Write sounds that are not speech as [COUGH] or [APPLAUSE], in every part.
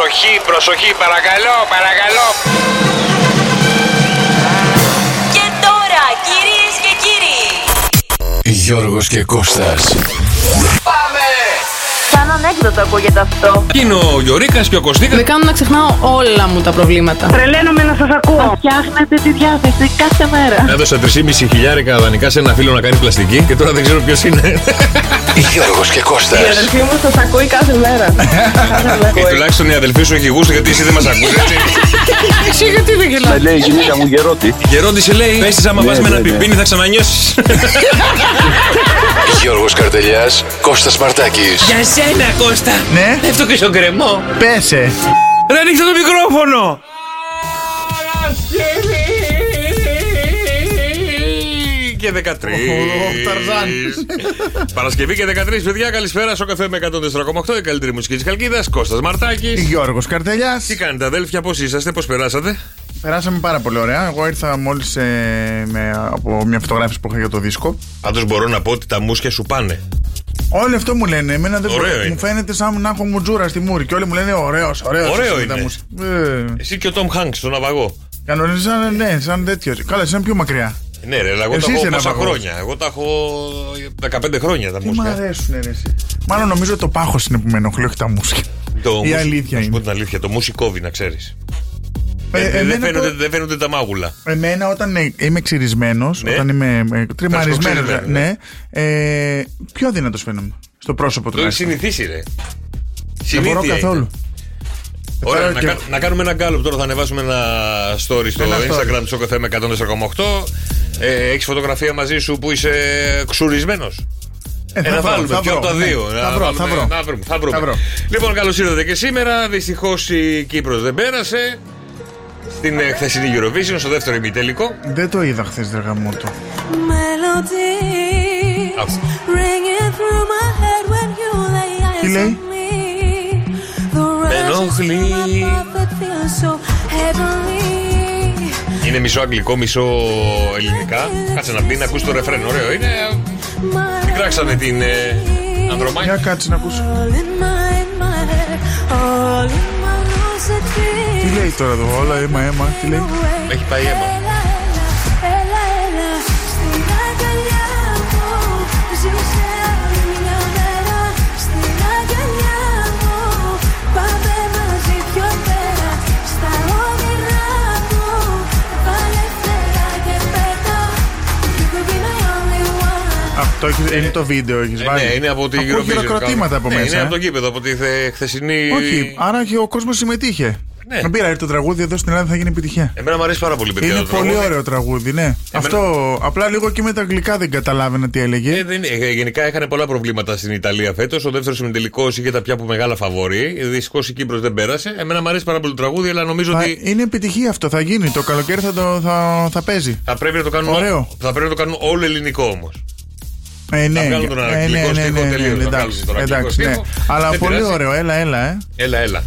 Προσοχή, προσοχή, παρακαλώ, παρακαλώ. Και τώρα, κυρίες και κύριοι, Γιώργος και Κώστας. Σαν ανέκδοτο ακούγεται αυτό. Και είναι ο Γιωρίκας και ο Κωστίκα. Με κάνουν να ξεχνάω όλα μου τα προβλήματα. Τρελαίνομαι να σας ακούω. Φτιάχνετε τη διάθεση κάθε μέρα. Έδωσα 3,5 χιλιάρικα δανεικά σε ένα φίλο να κάνει πλαστική και τώρα δεν ξέρω ποιος είναι. [LAUGHS] Γιώργος και Η Κώστας. αδερφή μου σας ακούει κάθε μέρα. Κάθε μέρα. Και τουλάχιστον η αδελφή σου έχει γούστο γιατί εσύ δεν μας ακούς έτσι. [LAUGHS] Εσύ γιατί δεν γελάς; λέει η γυναίκα μου γερότη. Γερόντι σε λέει, πέσει άμα πας με ένα ναι, ναι. πιπίνι θα ξανανιώσεις. [LAUGHS] Γιώργος Καρτελιάς, Κώστας Μαρτάκης. Για σένα Κώστα. Ναι, Πέφτω και στον κρεμό. πέσε. Ρε ανοίξτε το μικρόφωνο. Και 13. Ο Ταρζάν. Παρασκευή και 13, παιδιά, καλησπέρα στο καφέ με 104,8. Η καλύτερη μουσική της Καλκίδα. Κώστας Μαρτάκης Γιώργος Καρτελιάς. Τι κάνετε, αδέλφια, πώς είσαστε, πώς περάσατε; Περάσαμε πάρα πολύ ωραία. Εγώ ήρθα μόλις από μια φωτογράφηση που είχα για το δίσκο. Πάντως μπορώ να πω ότι τα μουσια σου πάνε. Όλοι αυτό μου λένε. Εμένα δεν Ωραίο μπορώ. είναι. Μου φαίνεται σαν να έχω μουτζούρα στη μούρη. Και όλοι μου λένε ωραίος, ωραίος. Ωραίο είναι. Ε, Εσύ και ο Τόμ Χάγκ στον ναυαγό. κανονικά σαν, ναι, σαν τέτοιο. Καλά, σαν πιο μακριά. Ναι, ρε, αλλά εγώ Εσύ τα είσαι έχω πόσα ναυαγός. χρόνια. Εγώ τα έχω 15 χρόνια τα Τι μ' μουσια. αρέσουν, ρε, εσύ. Μάλλον νομίζω το πάχος είναι που με ενοχλεί, όχι τα μουσια. Το Η μουσι- αλήθεια να σου πω είναι. την αλήθεια, το μουσικόβι να ξέρεις. Ε, δεν, εμένα φαίνονται, το- δεν φαίνονται τα μάγουλα. Εμένα όταν ε, είμαι ξυρισμένος, Ναι. όταν είμαι ε, τριμαρισμένος, Φρεσκοξυρισμένο, ναι, ε, πιο αδύνατος φαίνομαι. Στο πρόσωπο Το έχεις τουλάχιστον. συνηθίσει, ρε. Δεν μπορώ Συνήθεια καθόλου. είναι. Ωραία, Τώρα να, και- κα- να κάνουμε ένα γκάλωπ τώρα. Θα ανεβάσουμε ένα story στο Ένα story. Instagram του Σοκοθέ με 104,8. Ε, έχεις φωτογραφία μαζί σου που είσαι ξουρισμένος; Ε, Ε, θα να βρω, βάλουμε θα ποιο από βρω, τα ναι. δύο. Θα να βρω, βάλουμε- θα βρω. Να βρούμε, θα βρούμε. Θα βρω. Λοιπόν, καλώς ήρθατε και σήμερα. Δυστυχώς η Κύπρος δεν πέρασε. Στην ε, χθεσινή Eurovision, στο δεύτερο ημιτελικό. Δεν το είδα χθες, ρε γαμότο. Άκου. Τι λέει; Με ενοχλεί. Είναι μισό αγγλικό, μισό ελληνικά. Κάτσε να μπει να ακούσει το ρεφρέν. Ωραίο είναι. Μην κράξανε την ε, ανδρομάχη. Για κάτσε να ακούσω. Τι λέει τώρα εδώ, όλα αίμα, αίμα, τι λέει. Έχει πάει αίμα. Αυτό έχεις- είναι το βίντεο, έχεις Ε, βάλει. ναι, είναι από την Ακούω Eurovision. χειροκροτήματα από Ναι, μέσα. Είναι ε. από το κήπεδο, από τη θε- χθεσινή. Όχι, άρα και ο κόσμος συμμετείχε. Ναι. Να πήρα έρθει το τραγούδι εδώ στην Ελλάδα θα γίνει επιτυχία. Εμένα μου αρέσει πάρα πολύ, παιδιά. Είναι το πολύ τραγούδι. ωραίο τραγούδι, ναι. Αυτό απλά λίγο και με τα αγγλικά δεν καταλάβαινα τι έλεγε. Ε, δεν, ε, γενικά είχαν πολλά προβλήματα στην Ιταλία φέτος. Ο δεύτερος ημιτελικός είχε τα πια από μεγάλα φαβορή. Δυστυχώς η Κύπρος δεν πέρασε. Εμένα μου αρέσει πάρα πολύ το τραγούδι, αλλά νομίζω Θα- ότι είναι επιτυχία αυτό, θα γίνει. Το καλοκαίρι θα, το, θα, θα παίζει. θα πρέπει να το κάνουν, Ωραίο. θα πρέπει να το κάνουν όλο ελληνικό όμως. Ε, ναι, βγάλουν τον ε, αγγλικό ναι, ναι, στίχο ναι, τελείως, ναι, θα εντάξει, βγάλουν τον αγγλικό εντάξει, ναι. στίχο. Αλλά Δεν πολύ πειράζει. ωραίο, έλα, έλα, ε. Έλα, έλα.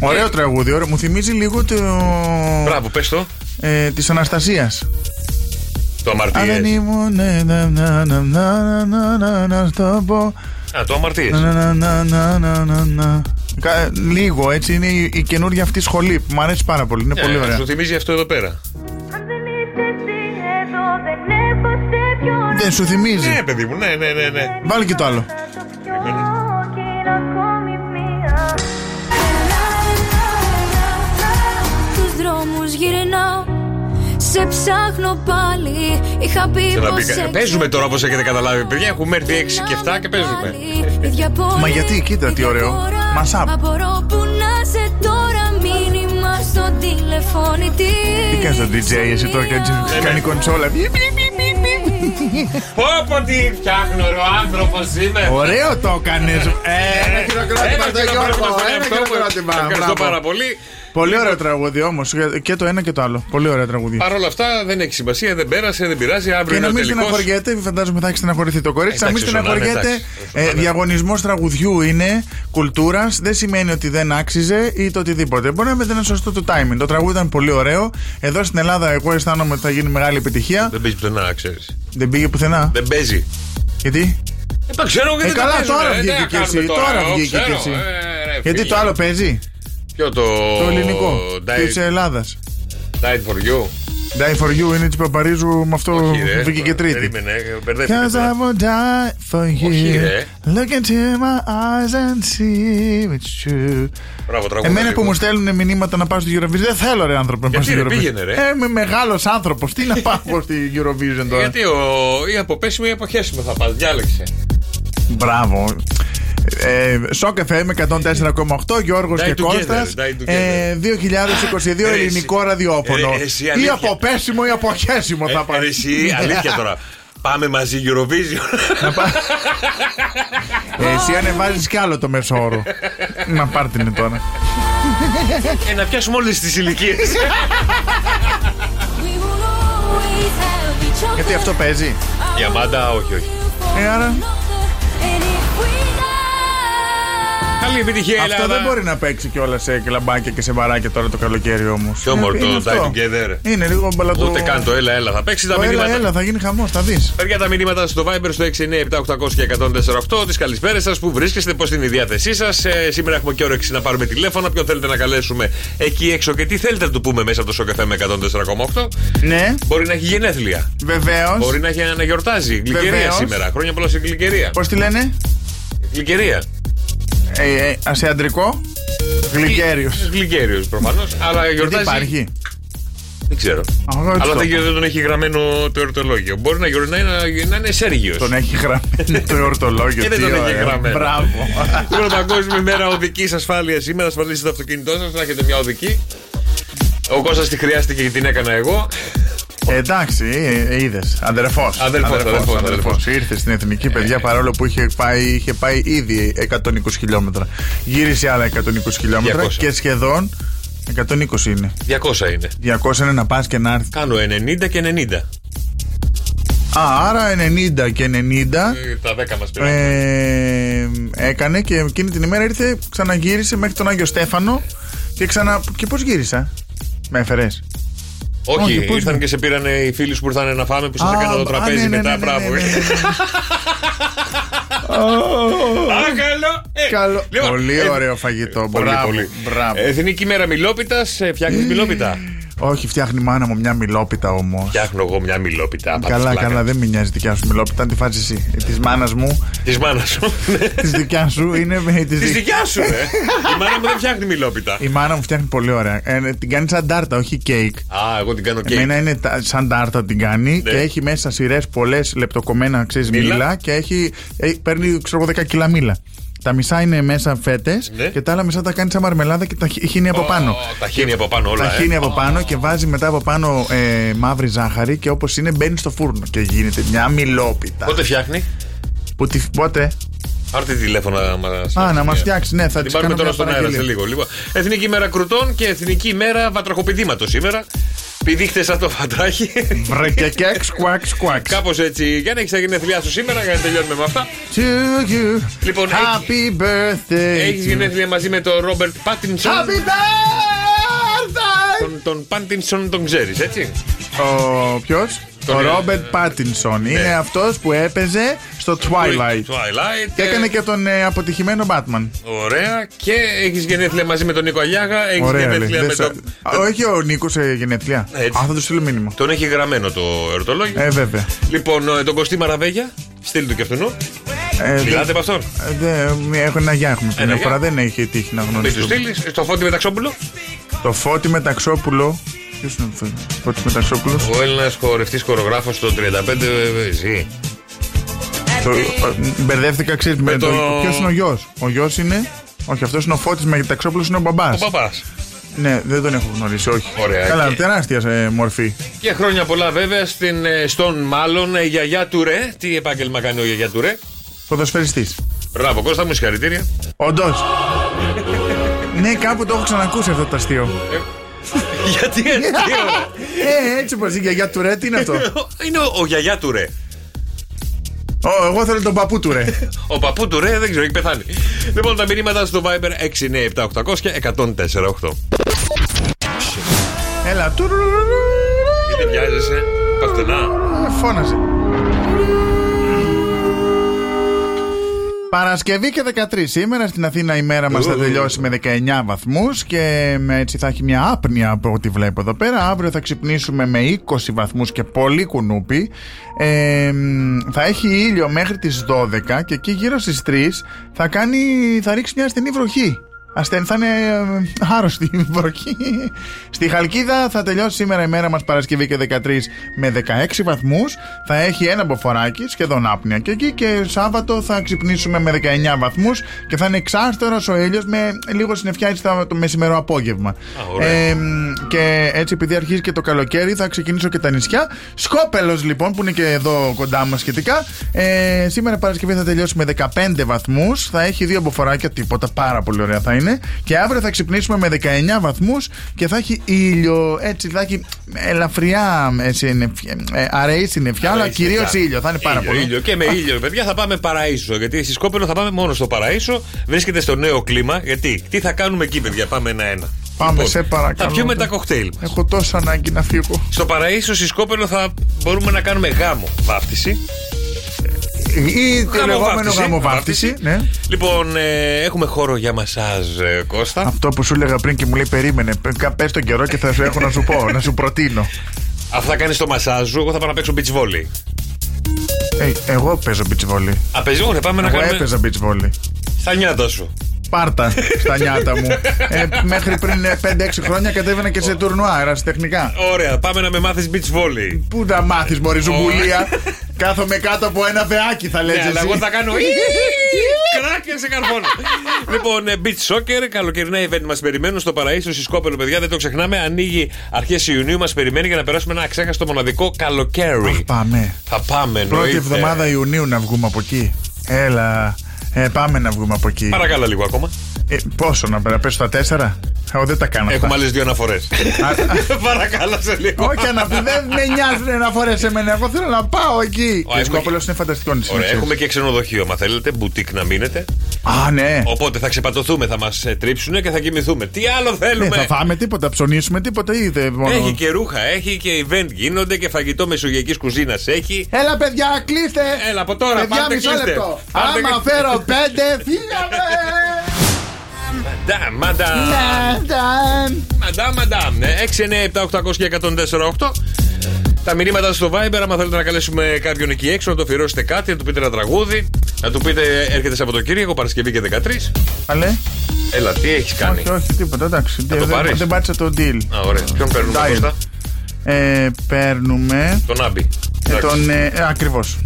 Ωραίο τραγούδι, ωραίο. Μου θυμίζει λίγο το. Μπράβο, πε το. Ε, τη Αναστασία. Το Αν δεν αμαρτίε. ήμουν. ναι, να, να, να, να, να, να, να στο πω. Α, το αμαρτίε. Να, να, να, να, να, να, να. Κα- Λίγο έτσι είναι η, η καινούργια αυτή σχολή που μου αρέσει πάρα πολύ. Είναι πολύ ωραία. Σου θυμίζει αυτό εδώ πέρα. Δεν σου θυμίζει. Ναι, παιδί μου, ναι, ναι, ναι. ναι. Βάλει και το άλλο. Γυρνάω Σε ψάχνω πάλι Είχα πει Θέλω να πως πει, έξω Παίζουμε τώρα όπως έχετε καταλάβει. Παιδιά, έχουμε έρθει 6 και 7 και παίζουμε. Μα γιατί, κοίτα τι ωραίο. Mashup. Απορώ που να σε τώρα μήνυμα στο τηλεφώνητη Τι κάνει το DJ εσύ τώρα και έτσι ναι. κάνει κονσόλα. Πιπ, πιπ, πιπ, πιπ, πιπ. Πω πω τι φτιάχνω, ρε, ο άνθρωπος είμαι. Ωραίο το έκανες. Ένα χειροκρότημα στο Γιώργο. Ένα χειροκρότημα. Ευχαριστώ Μπράβο. πάρα πολύ. Πολύ ωραίο τραγούδι όμως. Και το ένα και το άλλο. Πολύ ωραίο τραγούδι. Παρ' όλα αυτά δεν έχει σημασία, δεν πέρασε, δεν πειράζει. Αύριο Και είναι να ο μην τελικός. στεναχωριέται, φαντάζομαι θα έχεις στεναχωρηθεί το κορίτσι. Να μην Εντάξει, ζωντανά, στεναχωριέται. εντάξει, ζωντανά. Διαγωνισμός τραγουδιού είναι κουλτούρας. Δεν σημαίνει ότι δεν άξιζε ή το οτιδήποτε. Μπορεί να μην ήταν σωστό το timing. Το τραγούδι ήταν πολύ ωραίο. Εδώ στην Ελλάδα, εγώ αισθάνομαι ότι θα γίνει μεγάλη επιτυχία. Δεν παίζει πουθενά, ξέρεις. Δεν πήγε πουθενά. Δεν παίζει. Γιατί; Ε, το ξέρω Ε, γιατί καλά, δεν παίζουν, τώρα ε, βγήκε τι να και εσύ. κάνουμε Τώρα εγώ βγήκε και ξέρω, εσύ. ε, ρε, Γιατί φίλε. το άλλο παίζει; Ποιο το. Το ελληνικό. Die, Της Ελλάδας. die for you. Die for you είναι της Παπαρίζου με αυτό Όχι, ρε. βγήκε και τρίτη. Περίμενε, μπερδεύτηκα Cause I τώρα. will die for Όχι, you. ρε. Look into my eyes and see it's true. Μπράβο, τραγούδα Εμένα λίγο. που μου στέλνουν μηνύματα να πάω στη Eurovision, δεν θέλω ρε άνθρωπο να πάω Γιατί, στη ρε, Eurovision. πήγαινε, ρε. Ε, είμαι μεγάλος άνθρωπος. Τι να [LAUGHS] πάω στη Eurovision τώρα; Γιατί ο, ή αποπέσιμο ή αποχέσιμο θα πας, διάλεξε. Μπράβο. Ε, Σοκ FM 104,8 Γιώργος Die και together, Κώστας die together. ε, 2022 Ε, ελληνικό εσύ- ραδιόφωνο ε, εσύ Ή αλήθεια. από πέσιμο ή από χέσιμο θα Ε, πάει ρε, εσύ, αλήθεια τώρα. Πάμε μαζί Eurovision. Ε, Εσύ ανεβάζεις κι άλλο το μέσο όρο Να πάρτε είναι τώρα ε, να πιάσουμε όλες τις ηλικίες. Γιατί αυτό παίζει; Η Αμάντα, όχι, όχι. Ε, άρα Καλή επιτυχία, Αυτό Ελλάδα. δεν μπορεί να παίξει κιόλας σε κλαμπάκια και σε βαράκια τώρα το καλοκαίρι όμως. Ποιο μωρό, το Die Together. Είναι λίγο μπαλατό. Ούτε καν το έλα, έλα. Θα παίξεις τα Το έλα, μηνύματα. έλα, θα γίνει χαμός, θα δεις. Παιδιά τα μηνύματα στο Viber στο 697-800 και 148. Τις καλησπέρες σας, που βρίσκεστε, πώς είναι η διάθεσή σας. Ε, σήμερα έχουμε και όρεξη να πάρουμε τηλέφωνα. Ποιον θέλετε να καλέσουμε εκεί έξω και τι θέλετε να του πούμε μέσα από το Σοκαφέ με 104,8. Ναι, Μπορεί να έχει γενέθλια. βεβαίως. Μπορεί να, έχει, να γιορτάζει. Γλυκερία Βεβαίως. σήμερα. Χρόνια πολλά στην Γλυκερία. Πώς τη λένε, Γλυκερία. Ε, ε, σε αντρικό. Γλυκέριο. Γλυκέριος προφανώς. Αλλά Γιατί γιορτάζει. υπάρχει; Δεν ξέρω. Α, εγώ έτσι Αλλά το δεν, έχω. δεν τον έχει γραμμένο το εορτολόγιο. Μπορεί να, γιορτάζει να, να είναι Σέργιος. Τον έχει γραμμένο το εορτολόγιο. Και δεν τι τον έχει ωραία. γραμμένο. Μπράβο. Λοιπόν, Παγκόσμια ημέρα οδικής ασφάλειας σήμερα. Ασφαλίστε το αυτοκίνητό σας, να έχετε μια οδική. Ο Κώστας τη χρειάστηκε και την έκανα εγώ. Ε, εντάξει, είδες. Αδερφός. Αδερφός, αδερφός, αδερφός. Ήρθε στην εθνική παιδιά παρόλο που είχε πάει, είχε πάει ήδη 120 χιλιόμετρα. Γύρισε άλλα 120 χιλιόμετρα 200. και σχεδόν 120 είναι. 200 είναι. 200 είναι να πας και να έρθεις. Κάνω 90 και 90. Α, άρα 90 και 90. Ε, Τα 10 μας πήραν. Ε, έκανε και εκείνη την ημέρα ήρθε, ξαναγύρισε μέχρι τον Άγιο Στέφανο και ξανα. Και πώς γύρισα, με έφερες; Όχι, όχι, πώς ήρθαν είναι; και σε πήραν οι φίλοι σου που ήρθαν να φάμε που σα Α, έκανα το α, τραπέζι ναι, ναι, μετά. ναι, ναι, Μπράβο. ναι, ναι, ναι, ναι. [LAUGHS] Α, καλό. Ε, Καλό. λοιπόν, Πολύ ε, ωραίο φαγητό. Πολύ, Μπράβο. πολύ. Μπράβο. Εθνική μέρα μιλόπιτας. Φτιάχνεις μιλόπιτα; Όχι, φτιάχνει η μάνα μου μια μιλόπιτα όμως. Φτιάχνω εγώ μια μιλόπιτα. Καλά, καλά, δεν με νοιάζει δικιά σου μιλόπιτα. Αν τη φάσεις εσύ. Της μάνας μου, Της μάνας σου. της δικιά σου είναι με της Της δικιά σου, ε. Η μάνα μου δεν φτιάχνει μιλόπιτα. Η μάνα μου φτιάχνει πολύ ωραία. Ε, την κάνει σαν τάρτα, όχι κέικ. Α, εγώ την κάνω και. Εμένα είναι τα- σαν τάρτα την κάνει Ναι. και έχει μέσα σειρές πολλές λεπτοκομμένα ξέρεις, Μήλα. μήλα και έχει, ε, παίρνει ξέρω εγώ 10 κιλά μήλα. Τα μισά είναι μέσα φέτες Ναι. και τα άλλα μισά τα κάνει σαν μαρμελάδα και τα χ- χύνει από Ω, πάνω. Τα χύνει από πάνω όλα. Τα ε. χύνει από πάνω και βάζει μετά από πάνω ε, μαύρη ζάχαρη και όπως είναι μπαίνει στο φούρνο και γίνεται μια μιλόπιτα. Πότε φτιάχνει; Που τη, πότε; Πάρτε τηλέφωνο να μας. Α, να μας φτιάξει, ναι, θα Την της πάρουμε κάνω τώρα μια στον αέρα σε παραγγελία. λίγο. Λοιπόν, Εθνική ημέρα κρουτών και Εθνική ημέρα βατραχοπηδήματο σήμερα. Πηδήχτε σαν το φατράχι. Βρε και κέκ, σκουάκ, σκουάκ. Κάπως έτσι. Για να έχει τα γενέθλιά σου σήμερα, για να τελειώνουμε με αυτά. To you. Λοιπόν, Happy birthday. Έχει to you. γενέθλια μαζί με τον Ρόμπερτ Πάτινσον. Happy birthday. Τον, τον Πάτινσον τον ξέρεις, έτσι; Ο ποιος; Τον- Ο Ρόμπερτ Πάτινσον. Ναι. Είναι αυτός που έπαιζε στο Twilight. Twilight. Και έκανε και τον ε, αποτυχημένο Batman. Ωραία. Και έχεις γενέθλια μαζί με τον Νίκο Αλιάγα. Έχεις Ωραία, λέει. γενέθλια Δεν με σα- τον. Α, Όχι ο Νίκος σε γενέθλια. Έτσι. Α, θα του στείλω μήνυμα. Τον έχει γραμμένο το ερωτολόγιο. Ε, βέβαια. Λοιπόν, ε, τον Κωστή Μαραβέγια. Στείλ του και αυτού. Ε, Μιλάτε δεν- με αυτόν. ε, δεν- Έχω ένα γεια έχουμε Ένα μια γεια. φορά. Δεν έχει τύχει να Μην τους γνωρίσουμε. στείλεις. Στο φώτι Μεταξόπουλο. Το φώτι Μεταξόπουλο. Ποιος είναι αυτό, Φώτη; Μεταξόπουλο. Ο Έλληνας χορευτής χορογράφο το 35 ε, ζει. Το- ε, Μπερδεύτηκα, ξέρεις. Με Με το- το... Ποιος είναι ο γιος; Ο γιος είναι. Όχι, αυτός είναι ο Φώτης Μεταξόπουλο, είναι ο μπαμπάς. Ο παπά. Ναι, δεν τον έχω γνωρίσει, όχι. Ωραία, Καλά, και- τεράστιας ε, μορφή. Και χρόνια πολλά βέβαια στην, ε, στον μάλλον ε, γιαγιά του Ρε. Τι επάγγελμα κάνει ο γιαγιά του Ρε; Ποδοσφαιριστής. Μπράβο, Κώστα μου, συγχαρητήρια. Όντως. ναι, κάπου το έχω ξανακούσει αυτό το αστείο. [LAUGHS] Γιατί έτσι, [LAUGHS] ε, έτσι πω η γιαγιά του ρε, τι είναι αυτό; [LAUGHS] Είναι ο, ο γιαγιά του Ρε. Ω, εγώ θέλω τον παππού του ρε. [LAUGHS] Ο παππού του Ρε δεν ξέρω, έχει πεθάνει. Λοιπόν, τα μηνύματα στο Viber 697-800 και 104-8. Έλα, του. Γιατί βιάζεσαι, παστενά. Φώναζε. Παρασκευή και 13. Σήμερα στην Αθήνα η μέρα μας θα τελειώσει με 19 βαθμούς και με- έτσι θα έχει μια άπνοια από ό,τι βλέπω εδώ πέρα. Αύριο θα ξυπνήσουμε με 20 βαθμούς και πολύ κουνούπι. Ε, μ, θα έχει ήλιο μέχρι τις 12 και εκεί γύρω στις 3 θα, κάνει, θα ρίξει μια ασθενή βροχή. Ασθεν, θα είναι ε, άρρωστη η βροχή. Στη Χαλκίδα θα τελειώσει σήμερα η μέρα μας Παρασκευή και 13 με 16 βαθμούς. Θα έχει ένα μποφοράκι, σχεδόν άπνοια και εκεί. Και Σάββατο θα ξυπνήσουμε με 19 βαθμούς και θα είναι εξάστερο ο ήλιος με λίγο συννεφιά έτσι το μεσημερό απόγευμα. ωραία. Ε, μ, και έτσι, επειδή αρχίζει και το καλοκαίρι, θα ξεκινήσω και τα νησιά. Σκόπελος λοιπόν, που είναι και εδώ κοντά μας σχετικά. Ε, σήμερα Παρασκευή θα τελειώσει με 15 βαθμούς. Θα έχει δύο μποφοράκια, τίποτα. Πάρα πολύ ωραία θα είναι. Και αύριο θα ξυπνήσουμε με 19 βαθμούς και θα έχει ήλιο. Έτσι, θα έχει ελαφριά έτσι, νεφ- ε, αραιή συννεφιά, αλλά Αραιή κυρίως συννεφιά. ήλιο. Θα είναι πάρα ήλιο, πολύ. Ήλιο. Και με ήλιο, παιδιά, θα πάμε παραίσο. Γιατί στη Σκόπελο θα πάμε μόνο στο παραίσο. Βρίσκεται στο νέο κλίμα. Γιατί, τι θα κάνουμε εκεί, παιδιά, πάμε ένα-ένα. Πάμε, Λοιπόν, σε παρακαλώ. Θα πιούμε τα κοκτέιλ μας. Έχω τόσο ανάγκη να φύγω. Στο παραίσο, στη Σκόπελο θα μπορούμε να κάνουμε γάμο βάφτιση. Ή το λεγόμενο Γαμοβάφτιση. γαμοβάφτιση. Ναι. Λοιπόν, ε, έχουμε χώρο για μασάζ, ε, Κώστα. Αυτό που σου έλεγα πριν και μου λέει περίμενε. Πε τον καιρό και θα σου έχω να σου πω, [LAUGHS] να σου προτείνω. Αφού θα κάνεις το μασάζ σου, εγώ θα πάω να παίξω beach volley. Ε, εγώ παίζω beach volley. Α, παίζει, ωραία, πάμε να Εγώ κάνουμε. έπαιζα beach volley. Στα νιάτα σου. Πάρτα στα νιάτα μου. Ε, μέχρι πριν ε, 5-6 χρόνια κατέβαινα και σε τουρνουά, ερασιτεχνικά. Ωραία, πάμε να με μάθεις beach volley. Πού να μάθεις, Μωρή Ζουμπουλία; Κάθομαι κάτω από ένα θεάκι, θα λες Ναι, αλλά εσύ. εγώ θα κάνω. Κράκερ σε καρφώνω. λοιπόν, ε, beach soccer, καλοκαιρινά event μα περιμένουν στο Παραίσο, στη Σκόπελο, παιδιά. Δεν το ξεχνάμε. Ανοίγει αρχέ Ιουνίου, μα περιμένει για να περάσουμε ένα αξέχαστο μοναδικό καλοκαίρι. Αχ, Πάμε. Θα πάμε, Πρώτη εννοείται. εβδομάδα Ιουνίου να βγούμε από εκεί. Έλα. Ε, πάμε να βγούμε από εκεί. Παρακαλώ λίγο ακόμα. Ε, πόσο να πέρα, πέσω στα τέσσερα; Εγώ δεν τα κάνω. Έχουμε αυτά. άλλες δύο αναφορές. [LAUGHS] Παρακαλώ σε λίγο. Όχι αναφορέ, δεν με νοιάζουν αναφορές σε μένα. Εγώ θέλω να πάω εκεί. έχουμε Η Σκόπελο και- είναι φανταστικός νησί. Ωραία, να ξέρεις. έχουμε και ξενοδοχείο, μα θέλετε, μπουτίκ να μείνετε; Α, ναι. Οπότε θα ξεπατωθούμε, θα μας τρίψουν και θα κοιμηθούμε. Τι άλλο Δεν θέλουμε. θα φάμε τίποτα, ψωνίσουμε τίποτα ή δεν μόνο. Έχει και ρούχα, έχει και event γίνονται και φαγητό μεσογειακής κουζίνας έχει. Έλα, παιδιά, κλείστε! Έλα, από τώρα, παιδιά, πάρτε, μισό κλείστε. λεπτό. Πάρτε Άμα και- φέρω [LAUGHS] πέντε, φύγαμε! Μαντάμ, μαντάμ. Μαντάμ. Μαντάμ, μαντάμ. Ναι, 6, 9, 7, 800 και 104, 8. Τα μηνύματα στο Viber, άμα θέλετε να καλέσουμε κάποιον εκεί έξω, να το αφιερώσετε κάτι, να του πείτε ένα τραγούδι, να του πείτε έρχεται Σαββατοκύριακο, Παρασκευή και 13. Αλέ. Έλα, τι έχεις κάνει; Όχι, όχι, τίποτα, εντάξει. το δεν, πάρεις; δεν πάτησα το deal. Α, ωραία. Ποιον παίρνουμε, Dial. Κώστα; Ε, παίρνουμε Τον Άμπι. ε, Εντάξει. τον. Ε, ε, Ακριβώς.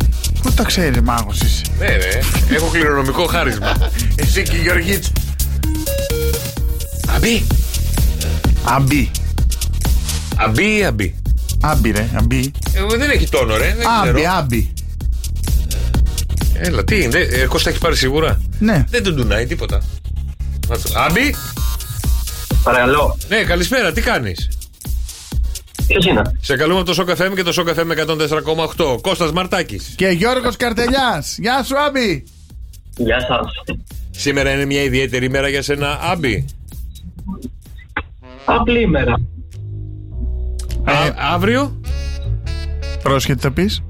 Πού τα ξέρεις, μάγος είσαι. Ναι, ναι. Έχω κληρονομικό χάρισμα. [LAUGHS] Εσύ και η Γεωργίτς. Αμπί. Αμπί. Αμπί ή αμπί. Άμπι, ρε, αμπί. Ε, δεν έχει τόνο, ρε. Δεν Άμπι, ξέρω. άμπι. Έλα, τι είναι. Ε, Κώστα έχει πάρει σίγουρα. Ναι. Δεν τον τουνάει τίποτα. Να το- Άμπι. Παρακαλώ. Ναι, καλησπέρα, τι κάνεις; Ποιος είναι; Σε καλούμε από το Σοκ FM και το Σοκ FM 104,8. Κώστας Μαρτάκης. Και Γιώργος Καρτελιάς. Γεια σου, Άμπι. Γεια σας. Σήμερα είναι μια ιδιαίτερη μέρα για σένα, Άμπι. Απλή ημέρα. Α, αύριο; Πρόσχε, τι θα πεις.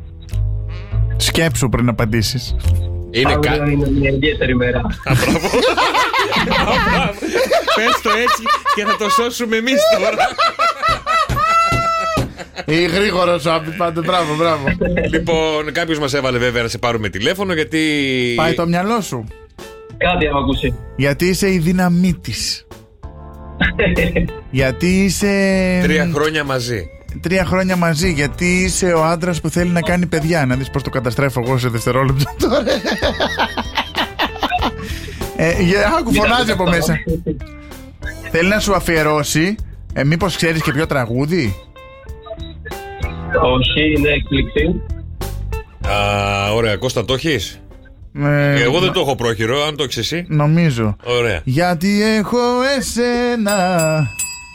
Σκέψου πριν απαντήσεις. Είναι Αύριο κα... είναι μια ιδιαίτερη ημέρα. Α, μπράβο. Α, [LAUGHS] μπράβο. Πες το έτσι και θα το σώσουμε εμείς τώρα. Ή γρήγορο, Άμπι, πάντα. Μπράβο, μπράβο. λοιπόν, κάποιος μας έβαλε βέβαια να σε πάρουμε τηλέφωνο γιατί... Πάει το μυαλό σου. Κάτι έχω ακούσει. Γιατί είσαι η δύναμή της. Γιατί είσαι. Τρία χρόνια μαζί. Τρία χρόνια μαζί. Γιατί είσαι ο άντρας που θέλει να κάνει παιδιά. Να δεις πώς το καταστρέφω εγώ σε δευτερόλεπτο [LAUGHS] τώρα. ε, για- άκου, φωνάζει από μέσα. Θέλει να σου αφιερώσει. Ε, Μήπως ξέρεις και ποιο τραγούδι; Όχι, είναι έκπληξη. Α, ωραία, Κώστα, το έχεις; Ε, Εγώ δεν το έχω πρόχειρο, αν το έχεις εσύ. Νομίζω. Ωραία. Γιατί έχω εσένα.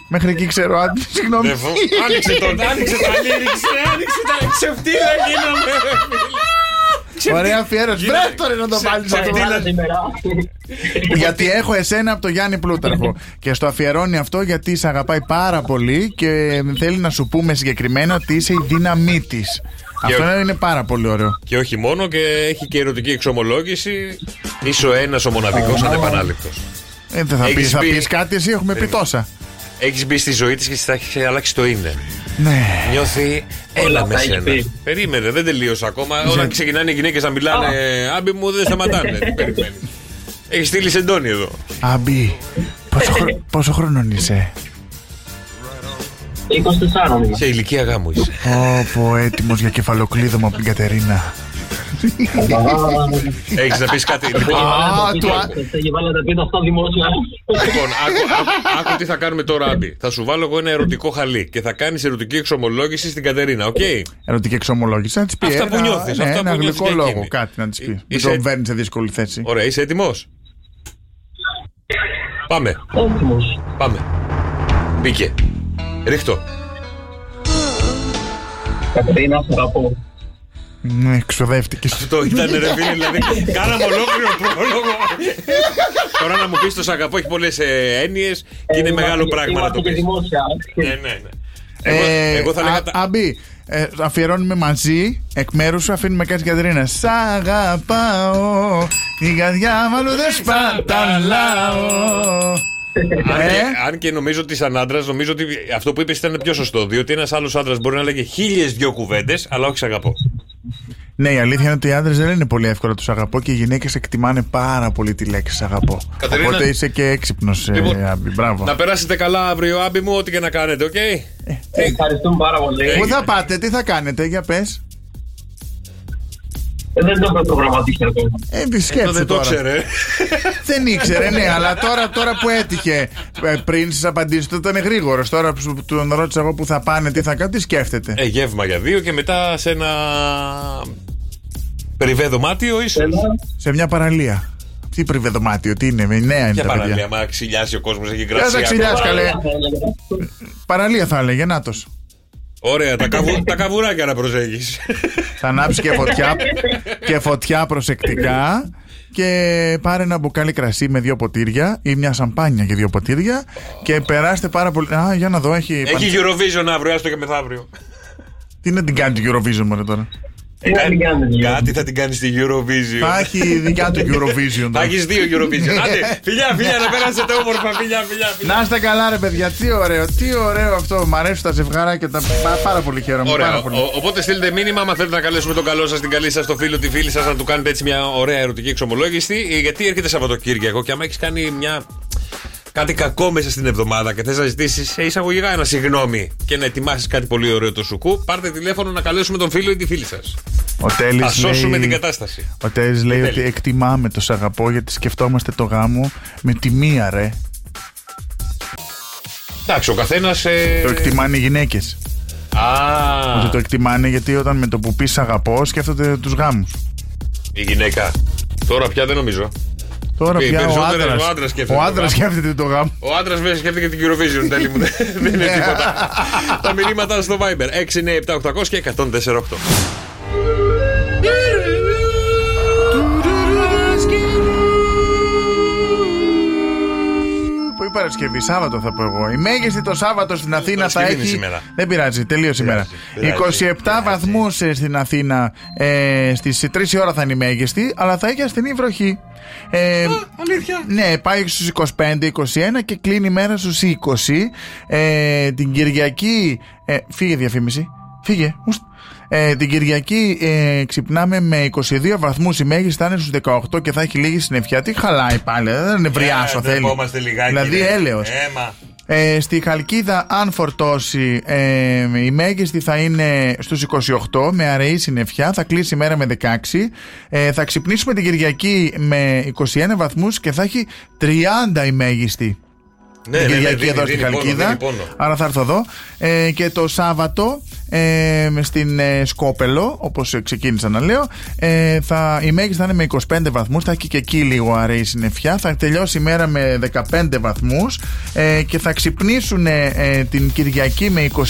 Μέχρι εκεί ξέρω. αν- Συγγνώμη. Δεν φο- Άνοιξε το, [LAUGHS] άνοιξε τα lyrics, ρε, άνοιξε τα ξεφτύλα γίναμε. Ωραία αφιέρωση. Γίνα- Βρες τώρα να το Ξε- βάλεις αυτό. ξεφτύλα. Άλλα σήμερα. Γιατί έχω εσένα από το Γιάννη Πλούταρχο. και στο αφιερώνει αυτό γιατί σε αγαπάει πάρα πολύ και θέλει να σου πούμε συγκεκριμένα ότι είσαι η δύναμή της. Αυτό είναι πάρα πολύ ωραίο. Και όχι μόνο, και έχει και ερωτική εξομολόγηση. Είσαι ο ένας ο μοναδικός ανεπανάληπτος. Ε, δεν θα Έχεις πεις, θα πει- πεις κάτι, εσύ έχουμε πει Περίμενε. τόσα. Έχεις μπει στη ζωή της και της θα έχει αλλάξει το είναι. Ναι. Νιώθει, έλα Όλα με τα έχει σένα. πει. Περίμενε, δεν τελείωσα ακόμα. Όταν ξεκινάνε οι γυναίκες να μιλάνε, άμπι μου δεν σταματάνε. Τι [LAUGHS] περιμένει. Έχεις στείλει σεντόνι εδώ. Αμπί, πόσο, χρο- πόσο χρονών είσαι; 24 είμαι. Σε ηλικία γάμου είσαι. Όπο έτοιμος για κεφαλοκλείδωμα από την Κατερίνα. Έχει να πει κάτι. Λοιπόν, Α, του α- Και βάλετε πείτε αυτό δημόσια. λοιπόν άκου, άκου, άκου τι θα κάνουμε τώρα, Άμπι. Θα σου βάλω εγώ ένα ερωτικό χαλί και θα κάνει ερωτική εξομολόγηση στην Κατερίνα, οκ. Ερωτική εξομολόγηση. Να τη πει Αυτά ένα, που νιώθεις, ναι, αυτά ένα που νιώθεις γλυκό για λόγο, εκείνη. κάτι να τη πει. Ε, Μην είσαι- τον φέρνει σε δύσκολη θέση. Ωραία, είσαι έτοιμο. Πάμε, Έτοιμος. πάμε. Μπήκε. Ρίχτω. Κατερίνα, σε αγαπώ. Ναι, ξοδεύτηκες. Αυτό ήταν ρε φίλε, δηλαδή. Κάναμε ολόκληρο πρόλογο. Τώρα να μου πεις το σ' αγαπώ έχει πολλές έννοιες και είναι μεγάλο πράγμα να το Είμαστε και πεις. δημόσια. Ναι, ναι, ναι. Εγώ, εγώ θα λέγα. τα- Ε, Αμπί, ε, αφιερώνουμε μαζί, εκ μέρους σου αφήνουμε κάτι Κατερίνα. Σ' αγαπάω, η καρδιά μου αλλού δεν σπαταλάω. Αν, Ε; και, αν και νομίζω ότι σαν άντρας, νομίζω ότι αυτό που είπες ήταν πιο σωστό. Διότι ένας άλλος άντρας μπορεί να λέγε χίλιες δυο κουβέντες, αλλά όχι σ' αγαπώ. Ναι, η αλήθεια είναι ότι οι άντρες δεν είναι πολύ εύκολο τους αγαπώ και οι γυναίκες εκτιμάνε πάρα πολύ τη λέξη «σ' αγαπώ. Κατερίνα. Οπότε είσαι και έξυπνος, Λοιπόν, Αμπί. Μπράβο. Να περάσετε καλά αύριο, άμπι μου, ό,τι και να κάνετε, οκ; Ευχαριστούμε πάρα πολύ. Πού θα πάτε, τι θα κάνετε, για πες. Ε, Δεν το έχω προγραμματίσει ακόμα. Ε, τη Αυτό σκέψου δεν το τώρα. ξέρε. Δεν ήξερε, ναι, αλλά τώρα, τώρα που έτυχε ε, πριν στι απαντήσει του ήταν γρήγορος. Τώρα που σου- τον ρώτησα εγώ που θα πάνε, τι θα κάνουν, τι σκέφτεται. Ε, γεύμα για δύο και μετά σε ένα. Περιβέ δωμάτιο, ίσω. Ένα, Σε μια παραλία. Τι πριβεδομάτιο, τι είναι, με νέα είναι Ποια τα παραλία, παιδιά. μα ξυλιάσει ο κόσμος, έχει Ποια γκρασία. θα ξυλιάσει, καλέ. θα έλεγα. Παραλία θα έλεγε, νάτο. Ωραία, τα, καβου, τα καβουράκια να προσέχεις. Θα ανάψει και φωτιά, και φωτιά προσεκτικά και πάρε ένα μπουκάλι κρασί με δύο ποτήρια ή μια σαμπάνια και δύο ποτήρια και περάστε πάρα πολύ. Α, για να δω, έχει. έχει Eurovision αύριο, άστο και μεθαύριο. Τι να την κάνεις το Eurovision μωρέ τώρα; Τι να την κάνετε, λοιπόν. Κάτι θα την κάνει στη Eurovision. Θα έχει δικιά του Eurovision. Θα τώρα. έχεις δύο Eurovision. [LAUGHS] Άντε, φιλιά, φιλιά, να περάσετε όμορφα, φιλιά, φιλιά. φιλιά. Να είστε καλά, ρε παιδιά. Τι ωραίο, τι ωραίο αυτό. Μ' αρέσουν τα ζευγάρια και τα. πά- Πάρα πολύ χαίρομαι. Ωραία. Πάρα πολύ. Ο- οπότε στείλτε μήνυμα, αν θέλετε να καλέσουμε τον καλό σας, την καλή σας, το φίλο, τη φίλη σας, να του κάνετε έτσι μια ωραία ερωτική εξομολόγηση. Ε, Γιατί έρχεται Σαββατοκύριακο και άμα έχεις κάνει μια. Κάτι κακό μέσα στην εβδομάδα και θες να ζητήσεις εισαγωγικά ένα συγγνώμη και να ετοιμάσεις κάτι πολύ ωραίο το σουκού, πάρτε τηλέφωνο να καλέσουμε τον φίλο ή τη φίλη σας. Ο Τέλης Θα σώσουμε λέει- την κατάσταση. Ο Τέλης λέει Τέλη. ότι εκτιμάμε το σ' αγαπώ γιατί σκεφτόμαστε το γάμο με τη μία, ρε. Εντάξει, ο καθένας. Ε... Το εκτιμάνε οι γυναίκες. Α, Ότι το εκτιμάνε γιατί όταν με το που πεις σ' αγαπώ σκέφτονται τους γάμους. η γυναίκα. Τώρα πια δεν νομίζω. Τώρα πια ο άντρας, ο άντρας σκέφτεται, ο το γάμο. Ο άντρας μέσα σκέφτεται και την Eurovision. τέλει μου. Δεν είναι ναι. τίποτα. Τα μηνύματα στο Viber 697-800 και 104, Παρασκευή, Σάββατο θα πω εγώ. Η μέγιστη το Σάββατο στην Αθήνα θα Παρασκευή είναι έχει. σήμερα. Δεν πειράζει, τελείωσε η μέρα. πειράζει, 27 βαθμούς στην Αθήνα ε, στις 3 η ώρα θα είναι η μέγιστη, αλλά θα έχει ασθενή βροχή. Ε, Αλήθεια. ναι, πάει στους 25-21 και κλείνει η μέρα στους 20. Ε, την Κυριακή. Ε, φύγε διαφήμιση. Φύγε. Ουστ. Ε, την Κυριακή ε, ξυπνάμε με 22 βαθμούς η μέγιστη θα είναι στους 18 και θα έχει λίγη συννεφιά. Τι χαλάει πάλι, δεν νευριάσω Ε, θέλει. ντρεπόμαστε λιγάκι, δηλαδή ρε. έλεος. Έμα. Ε, στη Χαλκίδα, αν φορτώσει, ε, η μέγιστη θα είναι στους 28 με αραιή συννεφιά. Θα κλείσει η μέρα με 16. Ε, θα ξυπνήσουμε την Κυριακή με 21 βαθμούς και θα έχει 30 η μέγιστη. Ναι, την ναι, ναι, Κυριακή δίνει- εδώ στη δίνει πόνο, Χαλκίδα. δίνει πόνο. Άρα θα έρθω εδώ. Ε, και το Σάββατο ε, στην ε, Σκόπελο, όπως ξεκίνησα να λέω, ε, θα, η μέγιστη θα είναι με 25 βαθμούς. Θα έχει και εκεί λίγο αραιή συννεφιά. Θα τελειώσει η μέρα με 15 βαθμούς ε, και θα ξυπνήσουν ε, ε, την Κυριακή με 21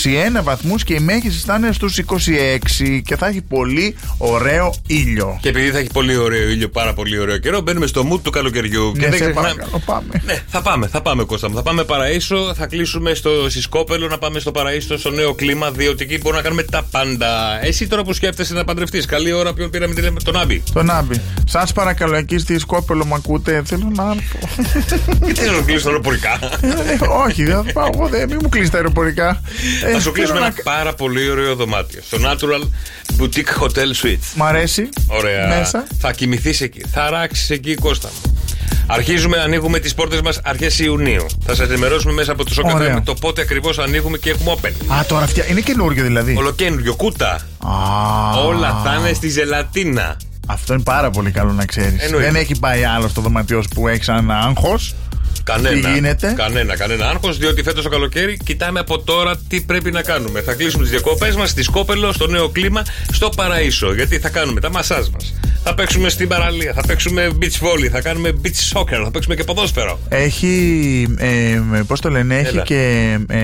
βαθμούς και η μέγιστη θα είναι στους 26 και θα έχει πολύ ωραίο ήλιο. Και επειδή θα έχει πολύ ωραίο ήλιο, πάρα πολύ ωραίο καιρό, μπαίνουμε στο mood του καλοκαιριού. και Ναι, δεν σε ξεχνάμε. παρακαλώ, πάμε. Ναι, θα πάμε, θα πάμε Κώστα μου. Θα πάμε Παραίσο, θα κλείσουμε στο Σισκόπελο να πάμε στο Παραίσο, στο νέο κλίμα, διότι εκεί μπορούμε να κάνουμε τα πάντα. Εσύ τώρα που σκέφτεσαι να παντρευτείς, καλή ώρα ποιον πήραμε τηλέφωνο, τον Άμπι. Τον Άμπη. Σας παρακαλώ, εκεί στη Σκόπελο μου ακούτε. Θέλω να έρθω. [LAUGHS] Γιατί δεν κλείσω αεροπορικά; Ε, Όχι, δεν θα πάω. εγώ, δεν- Μην μου κλείσει τα αεροπορικά. Ε, Θα σου κλείσουμε θέλω ένα πάρα πολύ ωραίο δωμάτιο. Στο Natural Boutique Hotel Suite. Μ' αρέσει. Ωραία. Μέσα. Θα κοιμηθείς εκεί. Θα αράξει εκεί, Κώστα μου. Αρχίζουμε, ανοίγουμε τις πόρτες μας αρχές Ιουνίου. Θα σας ενημερώσουμε μέσα από το Ωραία. σοκαφέ το πότε ακριβώς ανοίγουμε και έχουμε open. Α, τώρα αυτιά. Είναι καινούριο δηλαδή. Ολοκένουργιο, κούτα. Α, Όλα θα είναι στη ζελατίνα. Αυτό είναι πάρα πολύ καλό να ξέρεις. Εννοείται. Δεν έχει πάει άλλο στο δωματιό σου που έχεις ένα άγχος. Κανένα. Τι γίνεται; Κανένα, κανένα άγχος, διότι φέτος το καλοκαίρι κοιτάμε από τώρα τι πρέπει να κάνουμε. Θα κλείσουμε τις διακοπές μας στη Σκόπελο, στο νέο κλίμα, στο Παραίσο. Γιατί θα κάνουμε τα μασάζ μας. Θα παίξουμε στην παραλία, θα παίξουμε beach volley, θα κάνουμε beach soccer, θα παίξουμε και ποδόσφαιρο. Έχει, ε, πώς το λένε, έχει Έλα. και, ε,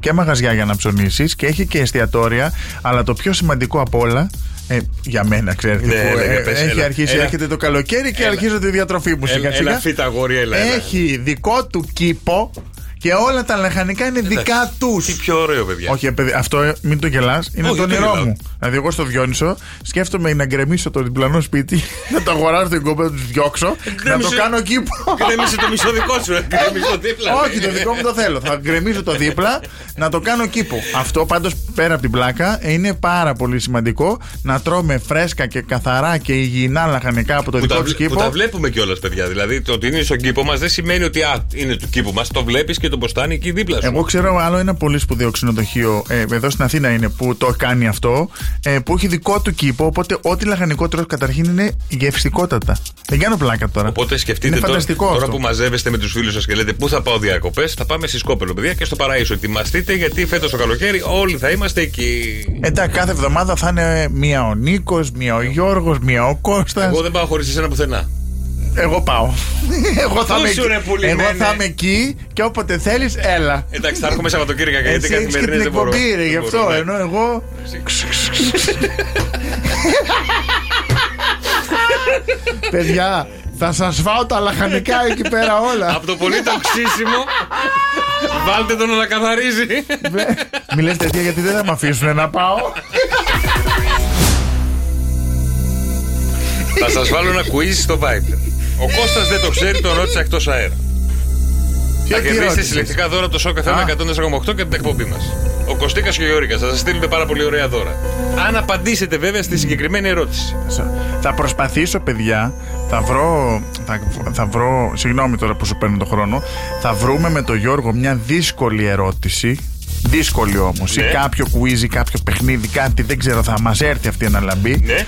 και μαγαζιά για να ψωνίσεις και έχει και εστιατόρια, αλλά το πιο σημαντικό απ' όλα, ε, για μένα ξέρετε, Ναι, που, έλα, ε, πες, έχει έλα. αρχίσει, Έλα. έρχεται το καλοκαίρι και Έλα. αρχίζω τη διατροφή μου σιγά Έλα, σιγά. έλα, φύτα, αγόρι, έλα, έλα. Έχει δικό του κήπο και όλα τα λαχανικά είναι δικά τους. Τι πιο ωραίο, παιδιά. Όχι, παιδί, αυτό ε, μην το γελάς. Είναι Όχι, το δεν όνειρό γελάω. μου. Δηλαδή, εγώ στο Διόνυσο σκέφτομαι να γκρεμίσω το διπλανό σπίτι, [LAUGHS] να το αγοράσω την κόπη, να τους διώξω, να το Γκρέμισε- κάνω κήπο. Γκρέμισε το μισό δικό σου, ε. γκρέμισε το δίπλα. Όχι, το δικό μου το θέλω. Θα γκρεμίσω το δίπλα, να το κάνω κήπο. Αυτό πάντως πέρα από την πλάκα είναι πάρα πολύ σημαντικό να τρώμε φρέσκα και καθαρά και υγιεινά λαχανικά από το Που δικό τα, τους βλέ- που κήπο. τα βλέπουμε κιόλας, παιδιά. Δηλαδή, το ότι είναι στον κήπο μας δεν σημαίνει ότι α, είναι του κήπου μας. Το βλέπεις και το μποστάνει εκεί δίπλα σου. Εγώ ξέρω άλλο ένα πολύ σπουδαίο ξενοδοχείο ε, εδώ στην Αθήνα είναι που το κάνει αυτό, ε, που έχει δικό του κήπο. Οπότε ό,τι λαχανικό τρως καταρχήν είναι γευστικότατα. Δεν κάνω πλάκα τώρα. Οπότε σκεφτείτε είναι τώρα, φανταστικό τώρα αυτό. που μαζεύεστε με τους φίλους σας και λέτε πού θα πάω διακοπές, θα πάμε στη Σκόπελο, παιδιά, και στο Παραίσο. Ετοιμαστείτε γιατί φέτος το καλοκαίρι όλοι θα είμαστε εκεί. Εντάξει, κάθε εβδομάδα θα είναι μία ο Νίκος, μία ο Γιώργος, μία ο Κώστας Εγώ δεν πάω χωρίς εσένα πουθενά. Εγώ πάω. Εγώ θα, Πού είμαι, σου, ρε, εκεί. πουλημένε; Εγώ θα είμαι εκεί και όποτε θέλεις, έλα. Εντάξει, θα έρχομαι Σαββατοκύριακα γιατί Έτσι έχεις και την καθημερινέ δεν μπορώ. εκπομπή, ρε, γι' Δεν αυτό. μπορώ, ναι. Ενώ εγώ. Παιδιά, θα σας φάω τα λαχανικά εκεί πέρα όλα. Από το πολύ το ξύσιμο, βάλτε τον να καθαρίζει. Μη λες τέτοια γιατί δεν θα με αφήσουν να πάω. θα σας βάλω ένα quiz στο Viber. Ο Κώστας δεν το ξέρει, τον ρώτησα εκτός αέρα. Ποια Θα τι κερδίσετε ρώτησες; συλλεκτικά δώρα από το Σόκα Θέμα Α. 104,8 και την εκπομπή μας. Ο Κωστίκας και ο Γιώργας θα σας στείλουν πάρα πολύ ωραία δώρα. Αν απαντήσετε βέβαια στη συγκεκριμένη ερώτηση. Θα προσπαθήσω, παιδιά. Θα βρω. Θα, θα βρω. Συγγνώμη τώρα που σου παίρνω τον χρόνο. Θα βρούμε με τον Γιώργο μια δύσκολη ερώτηση. Δύσκολη όμως. Ναι. Ή κάποιο quiz ή κάποιο παιχνίδι, κάτι δεν ξέρω, θα μας έρθει αυτή η αναλαμπή. Ναι.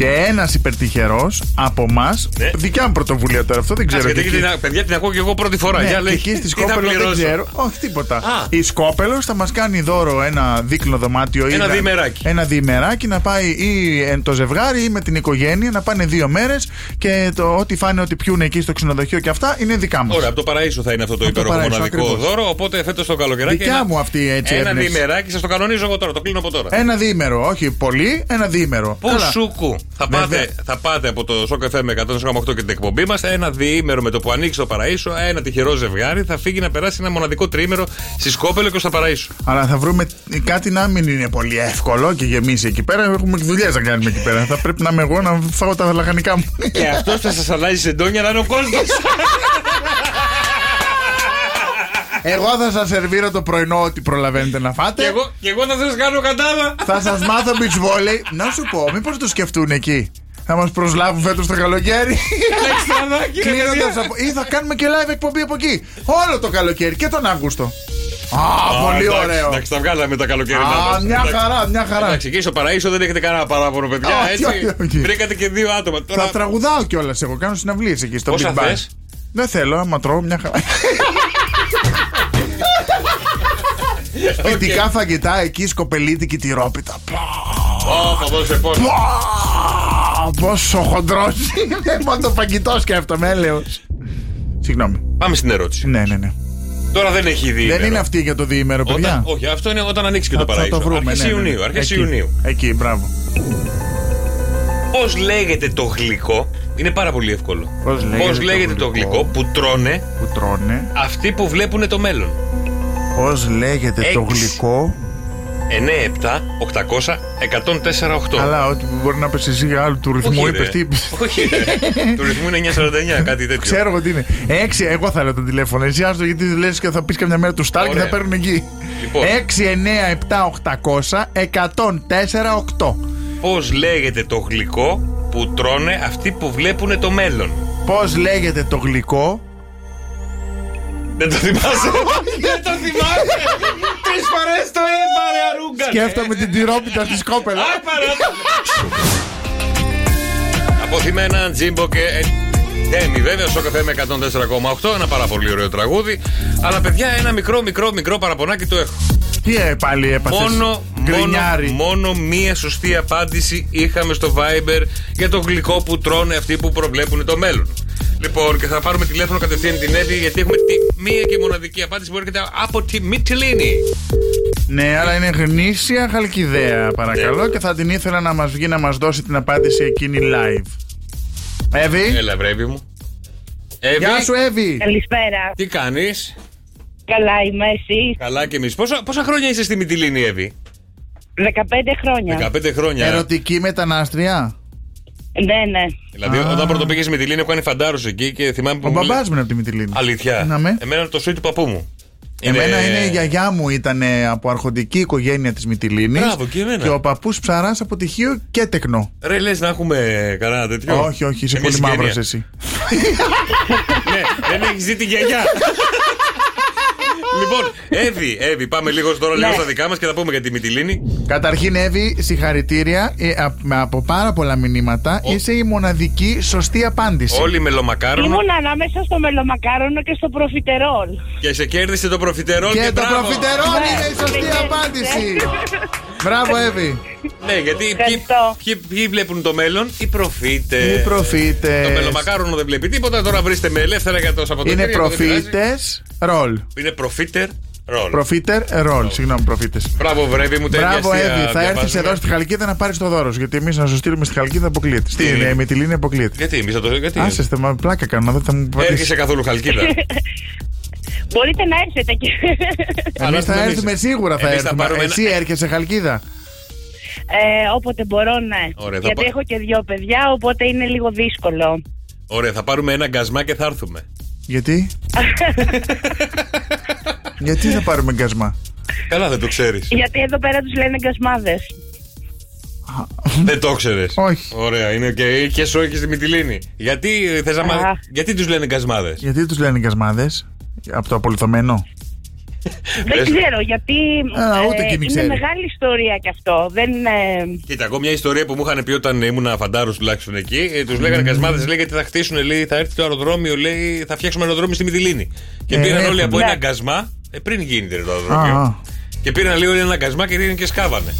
Και ένας υπερτυχερός από εμά. Ναι. Δικιά μου πρωτοβουλία τώρα αυτό, δεν ξέρω. Κάτσε, και γιατί εκεί- την- παιδιά την ακούω και εγώ πρώτη φορά. ναι, Για και λέει, εκεί στη τι θα Σκόπελο δεν πληρώσω; ξέρω. Όχι, τίποτα. Α. Η Σκόπελος θα μας κάνει δώρο ένα δίκλινο δωμάτιο ή Ένα να- διημεράκι. Ένα διημεράκι να πάει ή ε, το ζευγάρι ή με την οικογένεια να πάνε δύο μέρες και το ό,τι φάνε, ό,τι πιούν εκεί στο ξενοδοχείο και αυτά είναι δικά μας. Ωραία, από το Παραίσο θα είναι αυτό το Από το υπέροχο Παραΐσο, μοναδικό ακριβώς. δώρο. Οπότε φέτος το καλοκαιράκι. Δικιά ένα- μου αυτή έτσι Ένα έμπνευση. διημεράκι, σας το κανονίζω εγώ τώρα. Το κλείνω από τώρα. Ένα διήμερο, όχι πολύ, ένα διήμερο. Πού Καλά. Σουκού. Θα Βέβαια. πάτε, θα πάτε από το Σοκ FM 108 και την εκπομπή μας ένα διήμερο με το που ανοίξει το Παραίσο. Ένα τυχερό ζευγάρι θα φύγει να περάσει ένα μοναδικό τρίμερο στη Σκόπελο και στο Παραίσο. Αλλά θα βρούμε κάτι να μην είναι πολύ εύκολο και γεμίσει εκεί πέρα. Έχουμε και δουλειές να κάνουμε εκεί πέρα. θα πρέπει να είμαι εγώ να φάω τα λαχανικά μου. Και αυτός θα σας αλλάζει σεντόνια να είναι ο κόσμος. [LAUGHS] Εγώ θα σας σερβίρω το πρωινό ό,τι προλαβαίνετε να φάτε. και, εγώ, και εγώ θα σας κάνω κατάδα. Θα σας μάθω beach volley. Να σου πω, μήπως το σκεφτούν εκεί; Θα μας προσλάβουν φέτος το καλοκαίρι. Εξτραδάκι, ρε Κλείνοντας παιδιά. από. ή θα κάνουμε και live εκπομπή από εκεί. Όλο το καλοκαίρι και τον Αύγουστο. Α, πολύ εντάξει, ωραίο. Εντάξει, τα βγάλαμε τα καλοκαίρι. Α, μια χαρά, μια χαρά. Εντάξει, εκεί στο Παραίσο δεν έχετε κανένα παράπονο, παιδιά. Α, έτσι. όχι, όχι. Βρήκατε και δύο άτομα. Θα Τώρα, τραγουδάω κιόλας εγώ. Κάνω συναυλίες εκεί στο Πόσα Big Bang. θες; Δεν θέλω, άμα τρώω μια χαρά. [LAUGHS] [LAUGHS] Σπιτικά φαγητά εκεί, σκοπελίτικη τυρόπιτα. Ω, θα δώσει πόνο. Α, Πόσο χοντρός είναι. Μόνο το φαγητό σκέφτομαι, έλεος. Συγγνώμη. Πάμε στην ερώτηση. Ναι, ναι, ναι. Τώρα δεν έχει δει. Δεν είναι αυτή για το διήμερο, παιδιά. Όταν, όχι, αυτό είναι όταν ανοίξει και το Θα- θα Παραίσο. το βρούμε. Αρχές ναι, ναι, ναι. Ιουνίου. Αρχές Εκεί, Ιουνίου. Εκεί, μπράβο. Πώς λέγεται το γλυκό; Είναι πάρα πολύ εύκολο. Πώς λέγεται, Πώς λέγεται το γλυκό που τρώνε που τρώνε; αυτοί που βλέπουν το μέλλον; Πώς λέγεται το Έξι. γλυκό; 9, 7, 800, 104, 8. Καλά, ότι μπορεί να πέσει εσύ άλλου του ρυθμού, Όχι, είπες ρε. τι είπες. Όχι, ρε. του ρυθμού είναι 949, κάτι τέτοιο. Ξέρω εγώ τι είναι. Έξι, εγώ θα λέω το τηλέφωνο. Εσύ άστο γιατί λες και θα πεις καμιά μέρα του Σταρ και Ωραία. θα παίρνουν εκεί. Λοιπόν. 6, 9, 7, 800, 104, 8. Πώς λέγεται το γλυκό που τρώνε αυτοί που βλέπουν το μέλλον; Πώς λέγεται το γλυκό. Δεν το θυμάσαι. [LAUGHS] Δεν το θυμάσαι. Τρεις φορές το είπα ρε αρούγκα. Σκέφτομαι την τυρόπιτα στη σκόπελα. Αποθυμένα, Τζίμπο και Έμι, βέβαια, στο καφέ με 104,8. Ένα πάρα πολύ ωραίο τραγούδι. Αλλά παιδιά, ένα μικρό, μικρό, μικρό παραπονάκι το έχω. Τι ε, πάλι έπαθες. Μόνο, μόνο, Γκρινιάρι. μόνο μία σωστή απάντηση είχαμε στο Viber για το γλυκό που τρώνε αυτοί που προβλέπουν το μέλλον. Λοιπόν, και θα πάρουμε τηλέφωνο κατευθείαν την Εύη, γιατί έχουμε τη μία και μοναδική απάντηση που έρχεται από τη Μιτιλίνη. Ναι, αλλά είναι γνήσια χαλκιδαία, παρακαλώ, Ναι. και θα την ήθελα να μας βγει να μας δώσει την απάντηση εκείνη live. Εύη; Έλα, βρε, Εύη μου. Εύη, Γεια σου, Εύη. Καλησπέρα. τι κάνεις; Καλά είμαι εσύ. Καλά και εμείς. Πόσα, πόσα χρόνια είσαι στη Μιτιλίνη, Εύη; 15 χρόνια. 15 χρόνια. Ερωτική μετανάστρια. Ναι, ναι. Δηλαδή, όταν πρώτο πήγες στη Μιτιλίνη, έχω κάνει φαντάρο εκεί και θυμάμαι που. Ο μου μπαμπάς λέει- μου είναι από τη Μυτιλίνη. Αλήθεια. Να με. Εμένα το σουί του παππού μου. Εμένα είναι η γιαγιά μου, ήταν από αρχοντική οικογένεια της Μυτιλίνης. Μπράβο, και εμένα. ο παππούς ψαράς από τυχείο και τεκνό. Ρε, λες να έχουμε κανένα τέτοιο; Όχι, όχι, είσαι Σε μια πολύ μαύρος συγγένεια. εσύ. [LAUGHS] ναι, δεν έχεις ζήσει τη γιαγιά. [LAUGHS] λοιπόν, Εύη, Εύη, πάμε λίγο τώρα λίγο Ναι. στα δικά μας και θα πούμε για τη Μυτιλίνη. Καταρχήν, Εύη, συγχαρητήρια. Ε, α- με- από πάρα πολλά μηνύματα είσαι η μοναδική σωστή απάντηση. Όλοι μελομακάρονο Ήμουν ανάμεσα στο μελομακάρονο και στο προφιτερόλ. και σε κέρδισε το προφιτερόλ. Και το μπράβο. προφιτερόλ Ναι, είναι η σωστή ναι, ναι. απάντηση. Μπράβο, Εύη. Ναι, γιατί ποιοι, Ευχαριστώ. ποιοι, ποιοι βλέπουν το μέλλον, οι προφήτες. Οι προφήτες. Το μελομακάρονο δεν βλέπει τίποτα. Τώρα βρίσκεται με ελεύθερα για το Σαββατοκύριακο. Είναι δεν πειράζει. προφήτες ρολ. Είναι προφίτερ ρόλ. Προφίτερ ρολ. Συγγνώμη, προφήτες. Μπράβο, βρέβη μου, τέλεια Μπράβο, αστεία Εύη. Θα έρθεις διαβάζουμε. εδώ στη Χαλκίδα να πάρεις το δώρο. σου, Γιατί εμείς να σου στείλουμε στη Χαλκίδα αποκλείεται. Στη είναι; ε, με τη λίνη αποκλείεται. Γιατί, εμείς θα το γιατί. Άσε, μα πλάκα κάνω, δεν θα μου Έρχεσαι πατήσει. καθόλου χαλκίδα. [LAUGHS] Μπορείτε να έρθετε και. Εμείς Αλλά θα εμείς- έρθουμε σίγουρα θα εμείς θα έρθουμε. πάρουμε Εσύ ένα- έρχεσαι Χαλκίδα. Ε, όποτε μπορώ, ναι. Ωραία, θα Γιατί πά- έχω και δύο παιδιά, οπότε είναι λίγο δύσκολο. Ωραία, θα πάρουμε ένα γκασμά και θα έρθουμε. Γιατί; [LAUGHS] Γιατί θα πάρουμε γκασμά; Καλά, δεν το ξέρεις. Γιατί εδώ πέρα τους λένε γκασμάδες. δεν το ξέρεις. Όχι. Ωραία, είναι και, και σου και στη Μυτιλίνη. Γιατί, ε, θες να μάθεις- Α. γιατί τους λένε γκασμάδες; Γιατί τους λένε γκασμάδες; Από το απολυθωμένο; Δεν Πες. ξέρω γιατί. Α, ούτε ε, εκείνη είναι ξέρει. μεγάλη ιστορία κι αυτό. Δεν. ε, Κοίτα, εγώ μια ιστορία που μου είχαν πει όταν ήμουν φαντάρος τουλάχιστον εκεί. Ε, τους λέγανε γκασμάδε, λέει γιατί θα χτίσουν, λέει, θα έρθει το αεροδρόμιο, λέει, θα φτιάξουμε αεροδρόμιο στη Μυτιλίνη. Και Ε, πήραν όλοι έχουν. από Ναι. ένα γκασμά, ε, πριν γίνεται ρε, το Α, αεροδρόμιο. α. Και πήραν λίγο ένα γκασμά και πήγαν και σκάβανε.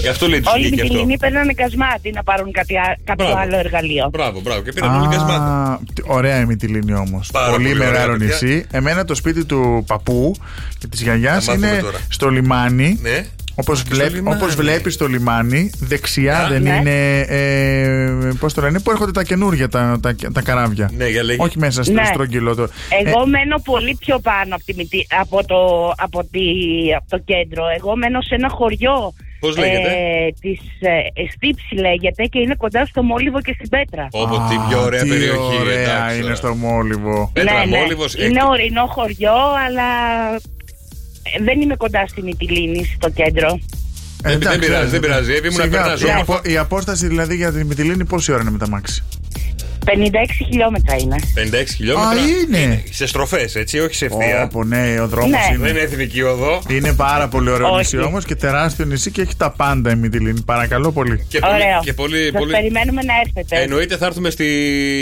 Γι' αυτό λέει τους Όλοι οι βγήκε αυτό. Μητυλίνοι παίρνανε κασμά αντί να πάρουν κάτι, α- κάποιο Μπράβο. άλλο εργαλείο. Μπράβο, μπράβο. Και πήραν όλοι γκασμά. Α, τι- Ωραία η Μυτιλίνη όμως. Πάρα Πολύ, πολύ ωραία, μεγάλο παιδιά. νησί. Εμένα το σπίτι του παππού και της γιαγιάς Θα μάθουμε είναι τώρα. στο λιμάνι. Ναι. Όπως, στο βλέπ, λιμάνι. όπως βλέπεις το λιμάνι, δεξιά Α, δεν ναι. είναι, ε, πώς το λένε, που έρχονται τα καινούργια τα, τα, τα καράβια. Ναι, για λέγε. Όχι μέσα στο Ναι. στρογγυλό το. Εγώ Ε, μένω πολύ πιο πάνω από, τη, Μυτη- από, το, από, τη, από το κέντρο. Εγώ μένω σε ένα χωριό. Πώς λέγεται; Ε, της ε, Στύψη λέγεται και είναι κοντά στο Μόλιβο και στην Πέτρα. Όπω α, την πιο ωραία τι περιοχή. ωραία εντάξει, είναι τώρα. στο Μόλιβο. Πέτρα Μόλιβος, Ναι, Είναι εκ- ορεινό χωριό, αλλά ε, δεν είμαι κοντά στη Μυτιλίνη, στο κέντρο. Δεν- δεν Εντάξει, πειράζει, δεν πειράζει. Εύη μου, να Σιγά, περνάς η όμορφα. απο- Η απόσταση δηλαδή για τη Μυτιλίνη πόση ώρα είναι με τα μάξι; 56 χιλιόμετρα είναι. 56 χιλιόμετρα. Α, είναι. Σε στροφές, έτσι, όχι σε ευθεία. Όπο, ναι, ο δρόμος Ναι. Δεν είναι. είναι εθνική οδό. Είναι πάρα πολύ ωραίο Όχι. νησί όμως και τεράστιο νησί και έχει τα πάντα η Μυτιλίνη. Παρακαλώ πολύ. Και πολύ, Ωραίο. και πολύ, Σας πολύ... περιμένουμε να έρθετε. Εννοείται θα έρθουμε στη,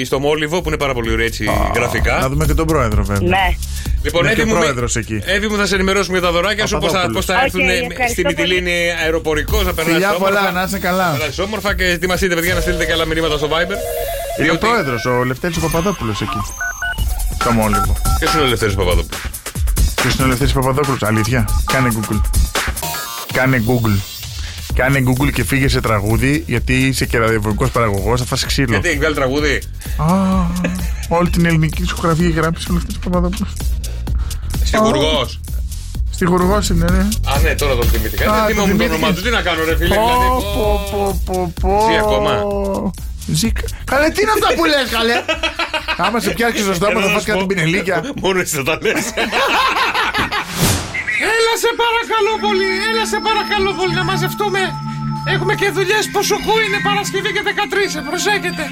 στο Μόλιβο που είναι πάρα πολύ ωραίο έτσι γραφικά. Να δούμε και τον πρόεδρο βέβαια. Ναι. Λοιπόν, Είναι Εύη και μου, πρόεδρος εκεί. Εύη μου θα σε ενημερώσουμε για τα δωράκια σου, πώς θα, Παπαδόπουλος. πώς θα Οk, έρθουν ευχαριστώ στη πολύ. Μυτιλίνη αεροπορικώς, να περάσει Φιλιά πολλά, όμορφα. να είσαι καλά. Περάσεις όμορφα και ετοιμαστείτε, παιδιά, να στείλετε και άλλα μηνύματα στο Viber. Είναι ο Διότι. πρόεδρος, ο Λευτέρης ο Παπαδόπουλος εκεί. Το Μόλιβο. Ποιος είναι ο Ελευθέρω Παπαδόπουλος; Ποιος είναι ο Λευτέρης Παπαδόπουλος, αλήθεια. Κάνε Google. Κάνε Google. Κάνε Google και φύγε σε τραγούδι, γιατί είσαι και ραδιοφωνικός παραγωγός, θα φας ξύλο. Γιατί έχει βγάλει τραγούδι; Α, όλη την ελληνική δισκογραφία έχει γράψει ο Λευτέρης Παπαδόπουλος. Σιγουργό. Στη Χουργός είναι, ναι. Α, ναι, τώρα τον θυμήθηκα. Α, Δεν τον θυμόμουν το θυμήθηκες. όνομά του. Τι να κάνω, ρε φίλε. Πω, δηλαδή. πω, πω, πω, πω. Ζει ακόμα; Ζει. Καλέ, τι είναι αυτά που λες, καλέ; [LAUGHS] Άμα σε πιάσει στο στόμα, θα Έλα, φας να σου κάτι πω. πινελίκια. Μόνο εσύ θα τα λες. [LAUGHS] Έλα σε παρακαλώ πολύ, έλα σε παρακαλώ πολύ να μαζευτούμε. Έχουμε και δουλειές που σου είναι Παρασκευή και 13, προσέχετε.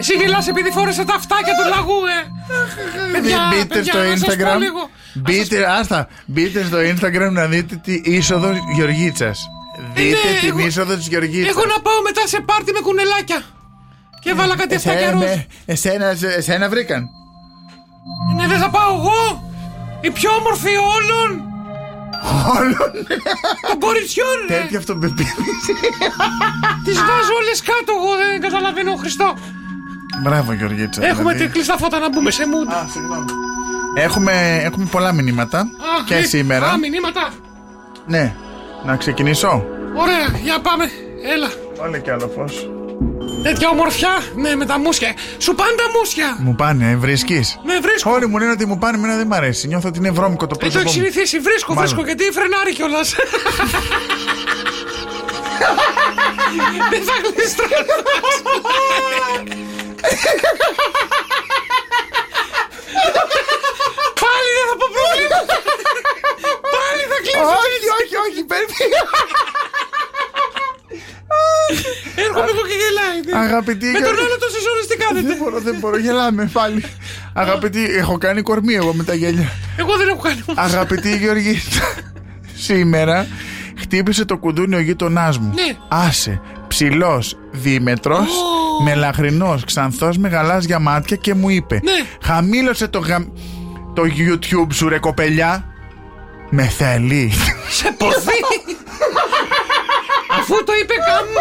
Εσύ γελάς επειδή φόρεσε τα αυτάκια του λαγού, ε. Παιδιά, Μπείτε παιδιά, στο να σας πω Instagram. λίγο. Μπείτε, άστα, μπείτε στο Instagram να δείτε τη είσοδος Γεωργίτσας. Δείτε ναι, την εγώ- είσοδο της Γεωργίτσας. Έχω να πάω μετά σε πάρτι με κουνελάκια. Και έβαλα κάτι αυτάκια Εσένα, ροζ. εσένα, εσένα βρήκαν; Ναι, δεν θα πάω εγώ. Η πιο όμορφη όλων Όλων. των κοριτσιών, ρε. Τέτοια αυτοπεποίθηση. Τις βάζω όλες κάτω, εγώ δεν καταλαβαίνω, Χριστό. Μπράβο, Γεωργίτσα. Έχουμε δηλαδή. τη κλειστά φώτα να μπούμε σε mood. Α, συγγνώμη. Έχουμε, έχουμε πολλά μηνύματα Α, και ε, σήμερα. Α, μηνύματα. Ναι. Να ξεκινήσω. Ωραία, για πάμε. Έλα. Βάλε κι άλλο φως. Τέτοια ομορφιά, ναι, με τα μουσια. Σου πάνε τα μουσια. Μου πάνε, βρίσκεις. Ναι, βρίσκω. Όλοι μου λένε ότι μου πάνε, εμένα δεν μ' αρέσει. Νιώθω ότι είναι βρώμικο το Δεν το έχει πρόσωπο. μου. συνηθίσει. Βρίσκω, Μάλλον. βρίσκω, γιατί φρενάρει κιόλας. [LAUGHS] Δεν θα γλιστρώσω. Πάλι δεν θα πω πρόβλημα. [LAUGHS] Πάλι θα κλείσω. όχι, όχι, όχι, πρέπει. [LAUGHS] Έρχομαι εγώ και γελάει. ναι. Αγαπητή Με τον Γεωργ- άλλο τόσες ώρες τι Δεν κάνετε. μπορώ, δεν μπορώ, γελάμε πάλι. Αγαπητή, έχω κάνει κορμί εγώ με τα γέλια. Εγώ δεν έχω κάνει. Αγαπητή Γεωργή, σήμερα χτύπησε το κουδούνι ο γείτονάς μου. Ναι. Άσε, ψηλός, δίμετρος, μελαχρινός, ξανθός με γαλάζια μάτια και μου είπε: Ναι. Χαμήλωσε το, γα... το YouTube σου, ρε κοπελιά. Με θέλει. Σε ποθεί. Αφού το είπε κάμου.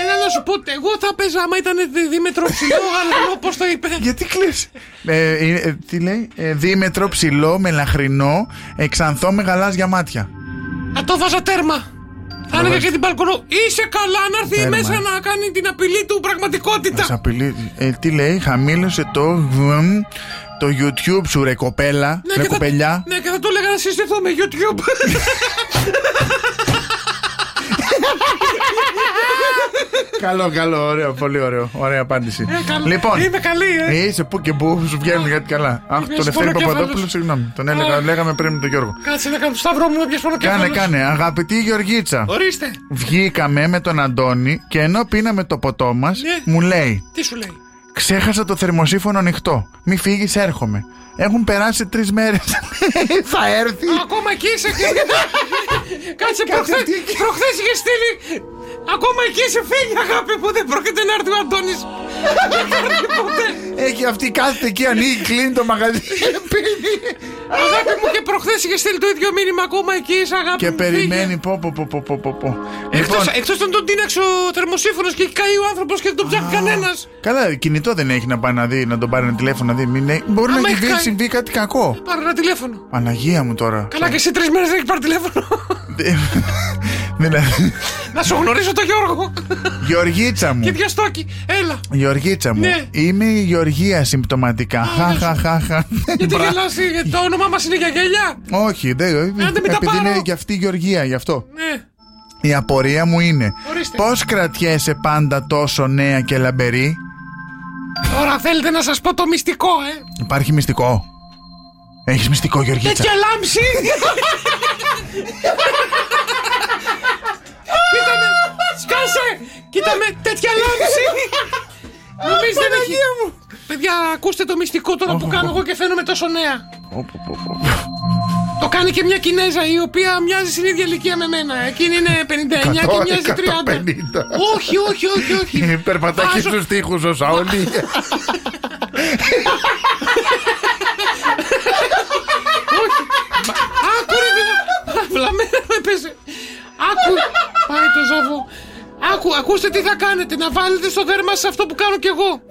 Έλα να σου πω, εγώ θα παίζα άμα ήταν δι- δίμετρο ψηλό, αλλά πώς το είπε. Γιατί κλαις ε, ε, ε, Τι λέει, ε, δίμετρο, ψηλό, μελαχρινό, ε, ξανθό με γαλάζια μάτια. Να το βάζα τέρμα. Θα έλεγα και την μπαλκονό. Είσαι καλά να έρθει Τέρμα, μέσα ε. να κάνει την απειλή του πραγματικότητα. Μας απειλεί. Ε, τι λέει, χαμήλωσε το βμ, το YouTube σου ρε κοπέλα, ρε και θα, κοπελιά. ναι, και θα του έλεγα να συστηθούμε YouTube. [LAUGHS] Καλό, καλό, ωραίο, πολύ ωραίο. Ωραία απάντηση. Ε, καλά. Λοιπόν, Είμαι καλή, ε. είσαι που και που σου βγαίνουν γιατί καλά. Αχ, Είμαι τον Ευθέρη σπονοκέφαλος. Παπαδόπουλο, συγγνώμη. Τον έλεγα, Α. λέγαμε πριν με τον Γιώργο. Κάτσε να κάνω το σταυρό μου, έπιασε μόνο Κάνε, κάνε. Αγαπητή Γεωργίτσα, Ορίστε. βγήκαμε με τον Αντώνη και ενώ πίναμε το ποτό μας, Ναι. μου λέει Τι σου λέει; Ξέχασα το θερμοσύφωνο ανοιχτό. Μη φύγεις, έρχομαι. Έχουν περάσει τρεις μέρες. [LAUGHS] Θα έρθει. Ακόμα εκεί είσαι και... [LAUGHS] Κάτσε προχθές, τι εκεί. προχθές είχες στείλει Ακόμα εκεί είσαι φύγει αγάπη μου Δεν πρόκειται να έρθει ο Αντώνης Δεν θα έρθει ποτέ Έχει αυτή κάθεται εκεί, ανοίγει, κλείνει το μαγαζί. πίνει. Αγάπη μου και προχθές είχε στείλει το ίδιο μήνυμα Ακόμα εκεί είσαι αγάπη Και μου περιμένει. Πω, πω, πω, πω, πω, πω, πω. Εκτός, Λοιπόν, εκτός αν τον τίναξε ο θερμοσύφωνος Και έχει καεί ο άνθρωπος και δεν τον ψάχνει κανένας καλά, κινητό δεν έχει να πάει να δει, να τον πάρει ένα τηλέφωνο να δει. Μην, έχει- μπορεί Άμα να έχει έχει βγει, κάνει- συμβεί κάτι κακό. Πάρε ένα τηλέφωνο Παναγία μου τώρα. Καλά και σε τρεις μέρες δεν έχεις πάρει τηλέφωνο δηλαδή. [LAUGHS] [LAUGHS] Να σου γνωρίσω τον Γιώργο Γεωργίτσα μου. Και διαστόκι Έλα Γεωργίτσα μου. Ναι. Είμαι η Γεωργία συμπτωματικά. Χα, χα, χα, χα. Γιατί Μπρα- γελάσει γιατί Το όνομά μας είναι για γέλια Όχι, δεν. μην τα Επειδή πάρω. είναι και αυτή η Γεωργία, γι' αυτό. Ναι Η απορία μου είναι Ορίστε. πώς κρατιέσαι πάντα τόσο νέα και λαμπερή; Τώρα θέλετε να σας πω το μυστικό, ε; Υπάρχει μυστικό. Έχεις μυστικό, Γεωργίτσα. Τέτοια λάμψη. [LAUGHS] Κοίτα με, σκάσε. Κοίτα με, τέτοια λάμψη. Νομίζετε δεν έχει. Παιδιά, ακούστε το μυστικό τώρα που κάνω εγώ και φαίνομαι τόσο νέα. Πω, πω, πω, πω. Το κάνει και μια Κινέζα η οποία μοιάζει στην ίδια ηλικία με μένα. Εκείνη είναι 59 και Εκατό, μοιάζει 30. 150. Όχι, όχι, όχι, όχι. Περπατάει Βάζω- στους τοίχους ο Σαόλη. Άκου ρε παιδιά. Βλαμμένα με έπαιζε. Άκου. Πάει το ζώβο. Άκου, ακούστε τι θα κάνετε. Να βάλετε στο δέρμα σας αυτό που κάνω κι εγώ.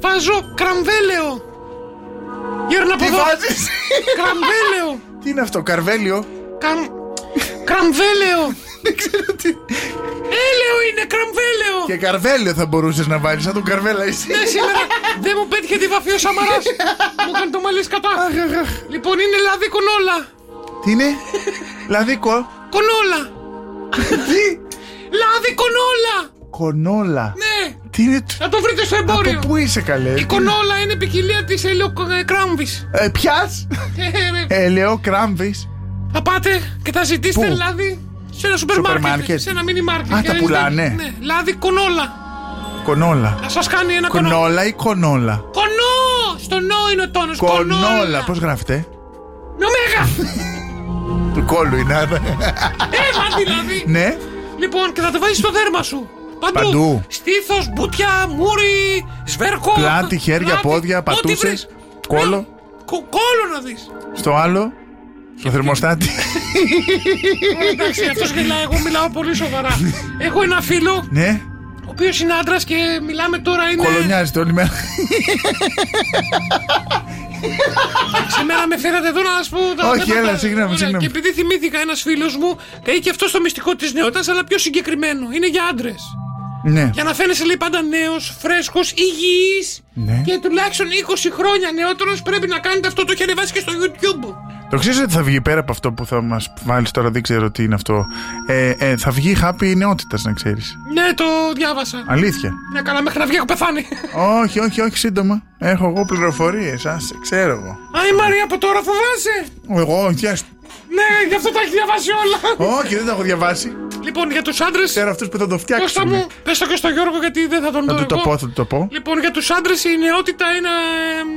Βάζω κραμβέλαιο. Γύρνα από Τι εδώ. βάζεις; Κραμβέλαιο. Τι είναι αυτό, καρβέλιο; Καμ... Κραμβέλαιο. Έλαιο είναι, κραμβέλαιο. Και καρβέλιο θα μπορούσες να βάλεις, σαν τον καρβέλα εσύ. Ναι, σήμερα δεν μου πέτυχε τη βαφή ο Σαμαράς. μου έκανε το μαλλί κατά. λοιπόν, είναι λαδί κονόλα. Τι είναι, Λαδίκο. Κονόλα. Τι, Λάδι κονόλα. κονόλα; Ναι, Τι είναι, τ- να το βρείτε στο εμπόριο. από πού είσαι καλέ; Η κονόλα είναι ποικιλία της ελαιοκράμβη. Ε, Ποιας, Ελαιό Κράμβης. Θα πάτε και θα ζητήσετε Πού; λάδι σε ένα σούπερ Σούπερ μάρκετ. μάρκετ. Σε ένα μίνι μάρκετ. Α, Και τα να πουλάνε. ζητάτε- Ναι, λάδι κονόλα. Κονόλα. Να σας κάνει ένα κονόλα. Κονόλα ή κονόλα; Κονό! Στο νο είναι ο τόνος. Κονόλα, πώς γράφετε. Με ωμέγα! Του κόλλου είναι. άρα. Έμα δηλαδή! Ναι, Λοιπόν, και θα το βάζεις στο δέρμα σου. Παντού. Παντού. Στήθος, μπουτια, μούρι, σβέρκο. πλάτη, χέρια, πλάτη, πόδια, ό,τι πατούσες. βρεις. Κόλλο. Ναι, κο- κόλλο να δεις. Στο άλλο. Στο θερμοστάτη. Εντάξει, αυτός γελάει. Εγώ μιλάω πολύ σοβαρά. Έχω ένα φίλο, Ναι, ο οποίος είναι άντρας και μιλάμε τώρα είναι. κολονιάζεται όλη μέρα. [LAUGHS] Σήμερα με φέρατε εδώ να σας πω. τα- Όχι, τα- έλα, τα- συγγνώμη, Ωραία, συγγνώμη. Και επειδή θυμήθηκα ένας φίλος μου, έχει και αυτό το μυστικό της νεότητας, αλλά πιο συγκεκριμένο. Είναι για άντρες. Ναι. Για να φαίνεσαι λέει πάντα νέος, φρέσκος, υγιής Ναι. και τουλάχιστον 20 χρόνια νεότερος πρέπει να κάνετε αυτό. Το έχει ανεβάσει και στο YouTube. Το ξέρεις ότι θα βγει πέρα από αυτό που θα μας βάλεις τώρα, δεν ξέρω τι είναι αυτό. Ε, ε, θα βγει χάπη νεότητας, να ξέρεις. Ναι, το διάβασα. Αλήθεια. Ναι, καλά, μέχρι να βγει έχω πεθάνει. όχι, όχι, όχι, σύντομα. Έχω εγώ πληροφορίες. Α, ξέρω εγώ. Α, η Μαρία από τώρα φοβάσαι. Εγώ, yes. Ναι, γι' αυτό τα έχει διαβάσει όλα. όχι, δεν τα έχω διαβάσει. Λοιπόν, για τους άντρες. Ξέρω αυτούς που θα το Κώστα φτιάξουν. μου, πες το και στο Γιώργο γιατί δεν θα τον Θα δω του το εγώ. πω, θα του το πω. Λοιπόν, για τους άντρες η νεότητα είναι. εμ,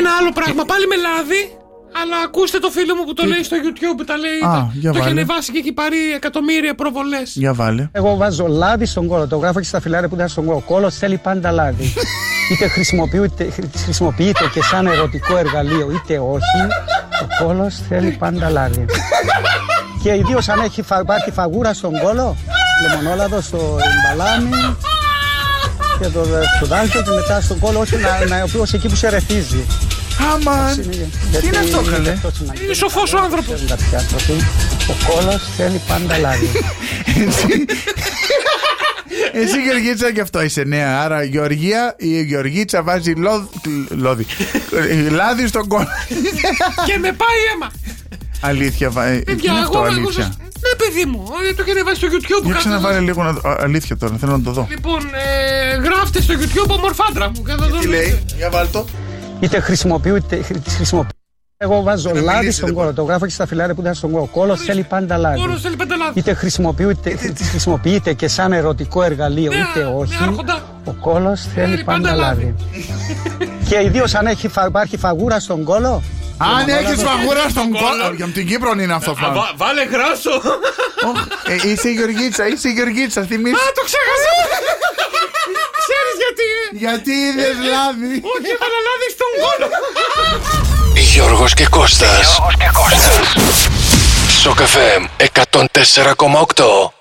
Ένα άλλο πράγμα. Πάλι με λάδι. Αλλά ακούστε το φίλο μου που το λέει στο YouTube. Τα λέει. Α, τα- για το έχει βάλε. ανεβάσει και έχει πάρει εκατομμύρια προβολές. Για βάλε. Εγώ βάζω λάδι στον κόλο. Το γράφω και στα φιλάρια που ήταν στον κόλο. Ο κόλο θέλει πάντα λάδι. [LAUGHS] είτε χρησιμοποιείται, χρησιμοποιείται και σαν ερωτικό εργαλείο, είτε όχι. Ο κόλο θέλει πάντα λάδι. [LAUGHS] και ιδίως αν έχει, φα- υπάρχει φαγούρα στον κόλο, λεμονόλαδο στο μπαλάμι και το σπουδάλκιο και μετά στον κόλο, όχι να, να ο εκεί που σε ρεθίζει. Άμα. Τι είναι αυτό, καλέ; Είναι σοφός ο άνθρωπος. Κάποιοι άνθρωποι, ο κόλος θέλει πάντα λάδι. [LAUGHS] [LAUGHS] Εσύ Γεωργίτσα και αυτό είσαι νέα. Άρα Γεωργία, η Γεωργίτσα βάζει λόδ- λόδι. Ε, [LAUGHS] Λάδι στον κόλο. και με πάει αίμα. Αλήθεια, βα- ε, τι Παιδιά, είναι αυτό, εγώ, εγώ αλήθεια. σας- Ναι, παιδί μου, ε, το έχει ανεβάσει στο YouTube. Για κάτσε ξαναβάλε να- λίγο να δω. Α, Αλήθεια τώρα, θέλω να το δω. Λοιπόν, ε, γράφτε στο YouTube ομορφάντρα μου. και θα το Τι δείτε. λέει, για βάλτο. Είτε χρησιμοποιείται, χρη- χρησιμοποιείται. Εγώ βάζω Να λάδι μιλήσει, στον δεν κόλο. Το γράφω και στα φιλάρια που ήταν στον κόλο. Ο κόλο θέλει πάντα λάδι. Κόλος θέλει πάντα λάδι. Είτε χρησιμοποιείται, χρησιμοποιείται και σαν ερωτικό εργαλείο, Ναι, είτε ναι, όχι. άρχοντα. Ο κόλο θέλει πάντα πάντα λάδι. [LAUGHS] και ιδίως αν έχει, φα- υπάρχει φαγούρα στον κόλο. Αν έχεις λεμονόλαδο- φαγούρα στον κόλο. Για την Κύπρο είναι αυτό Α, φάγο. βα- Βάλε γράσο. Ε, Είσαι η Γεωργίτσα, είσαι η Γεωργίτσα, θυμίσου. Α, το ξέχασα. Ξέρεις γιατί; ε; Γιατί είδες λάδι; Όχι, έβαλα λάδι στον κόλο. Γιώργος και Κώστας. Σοκ FM 104,8.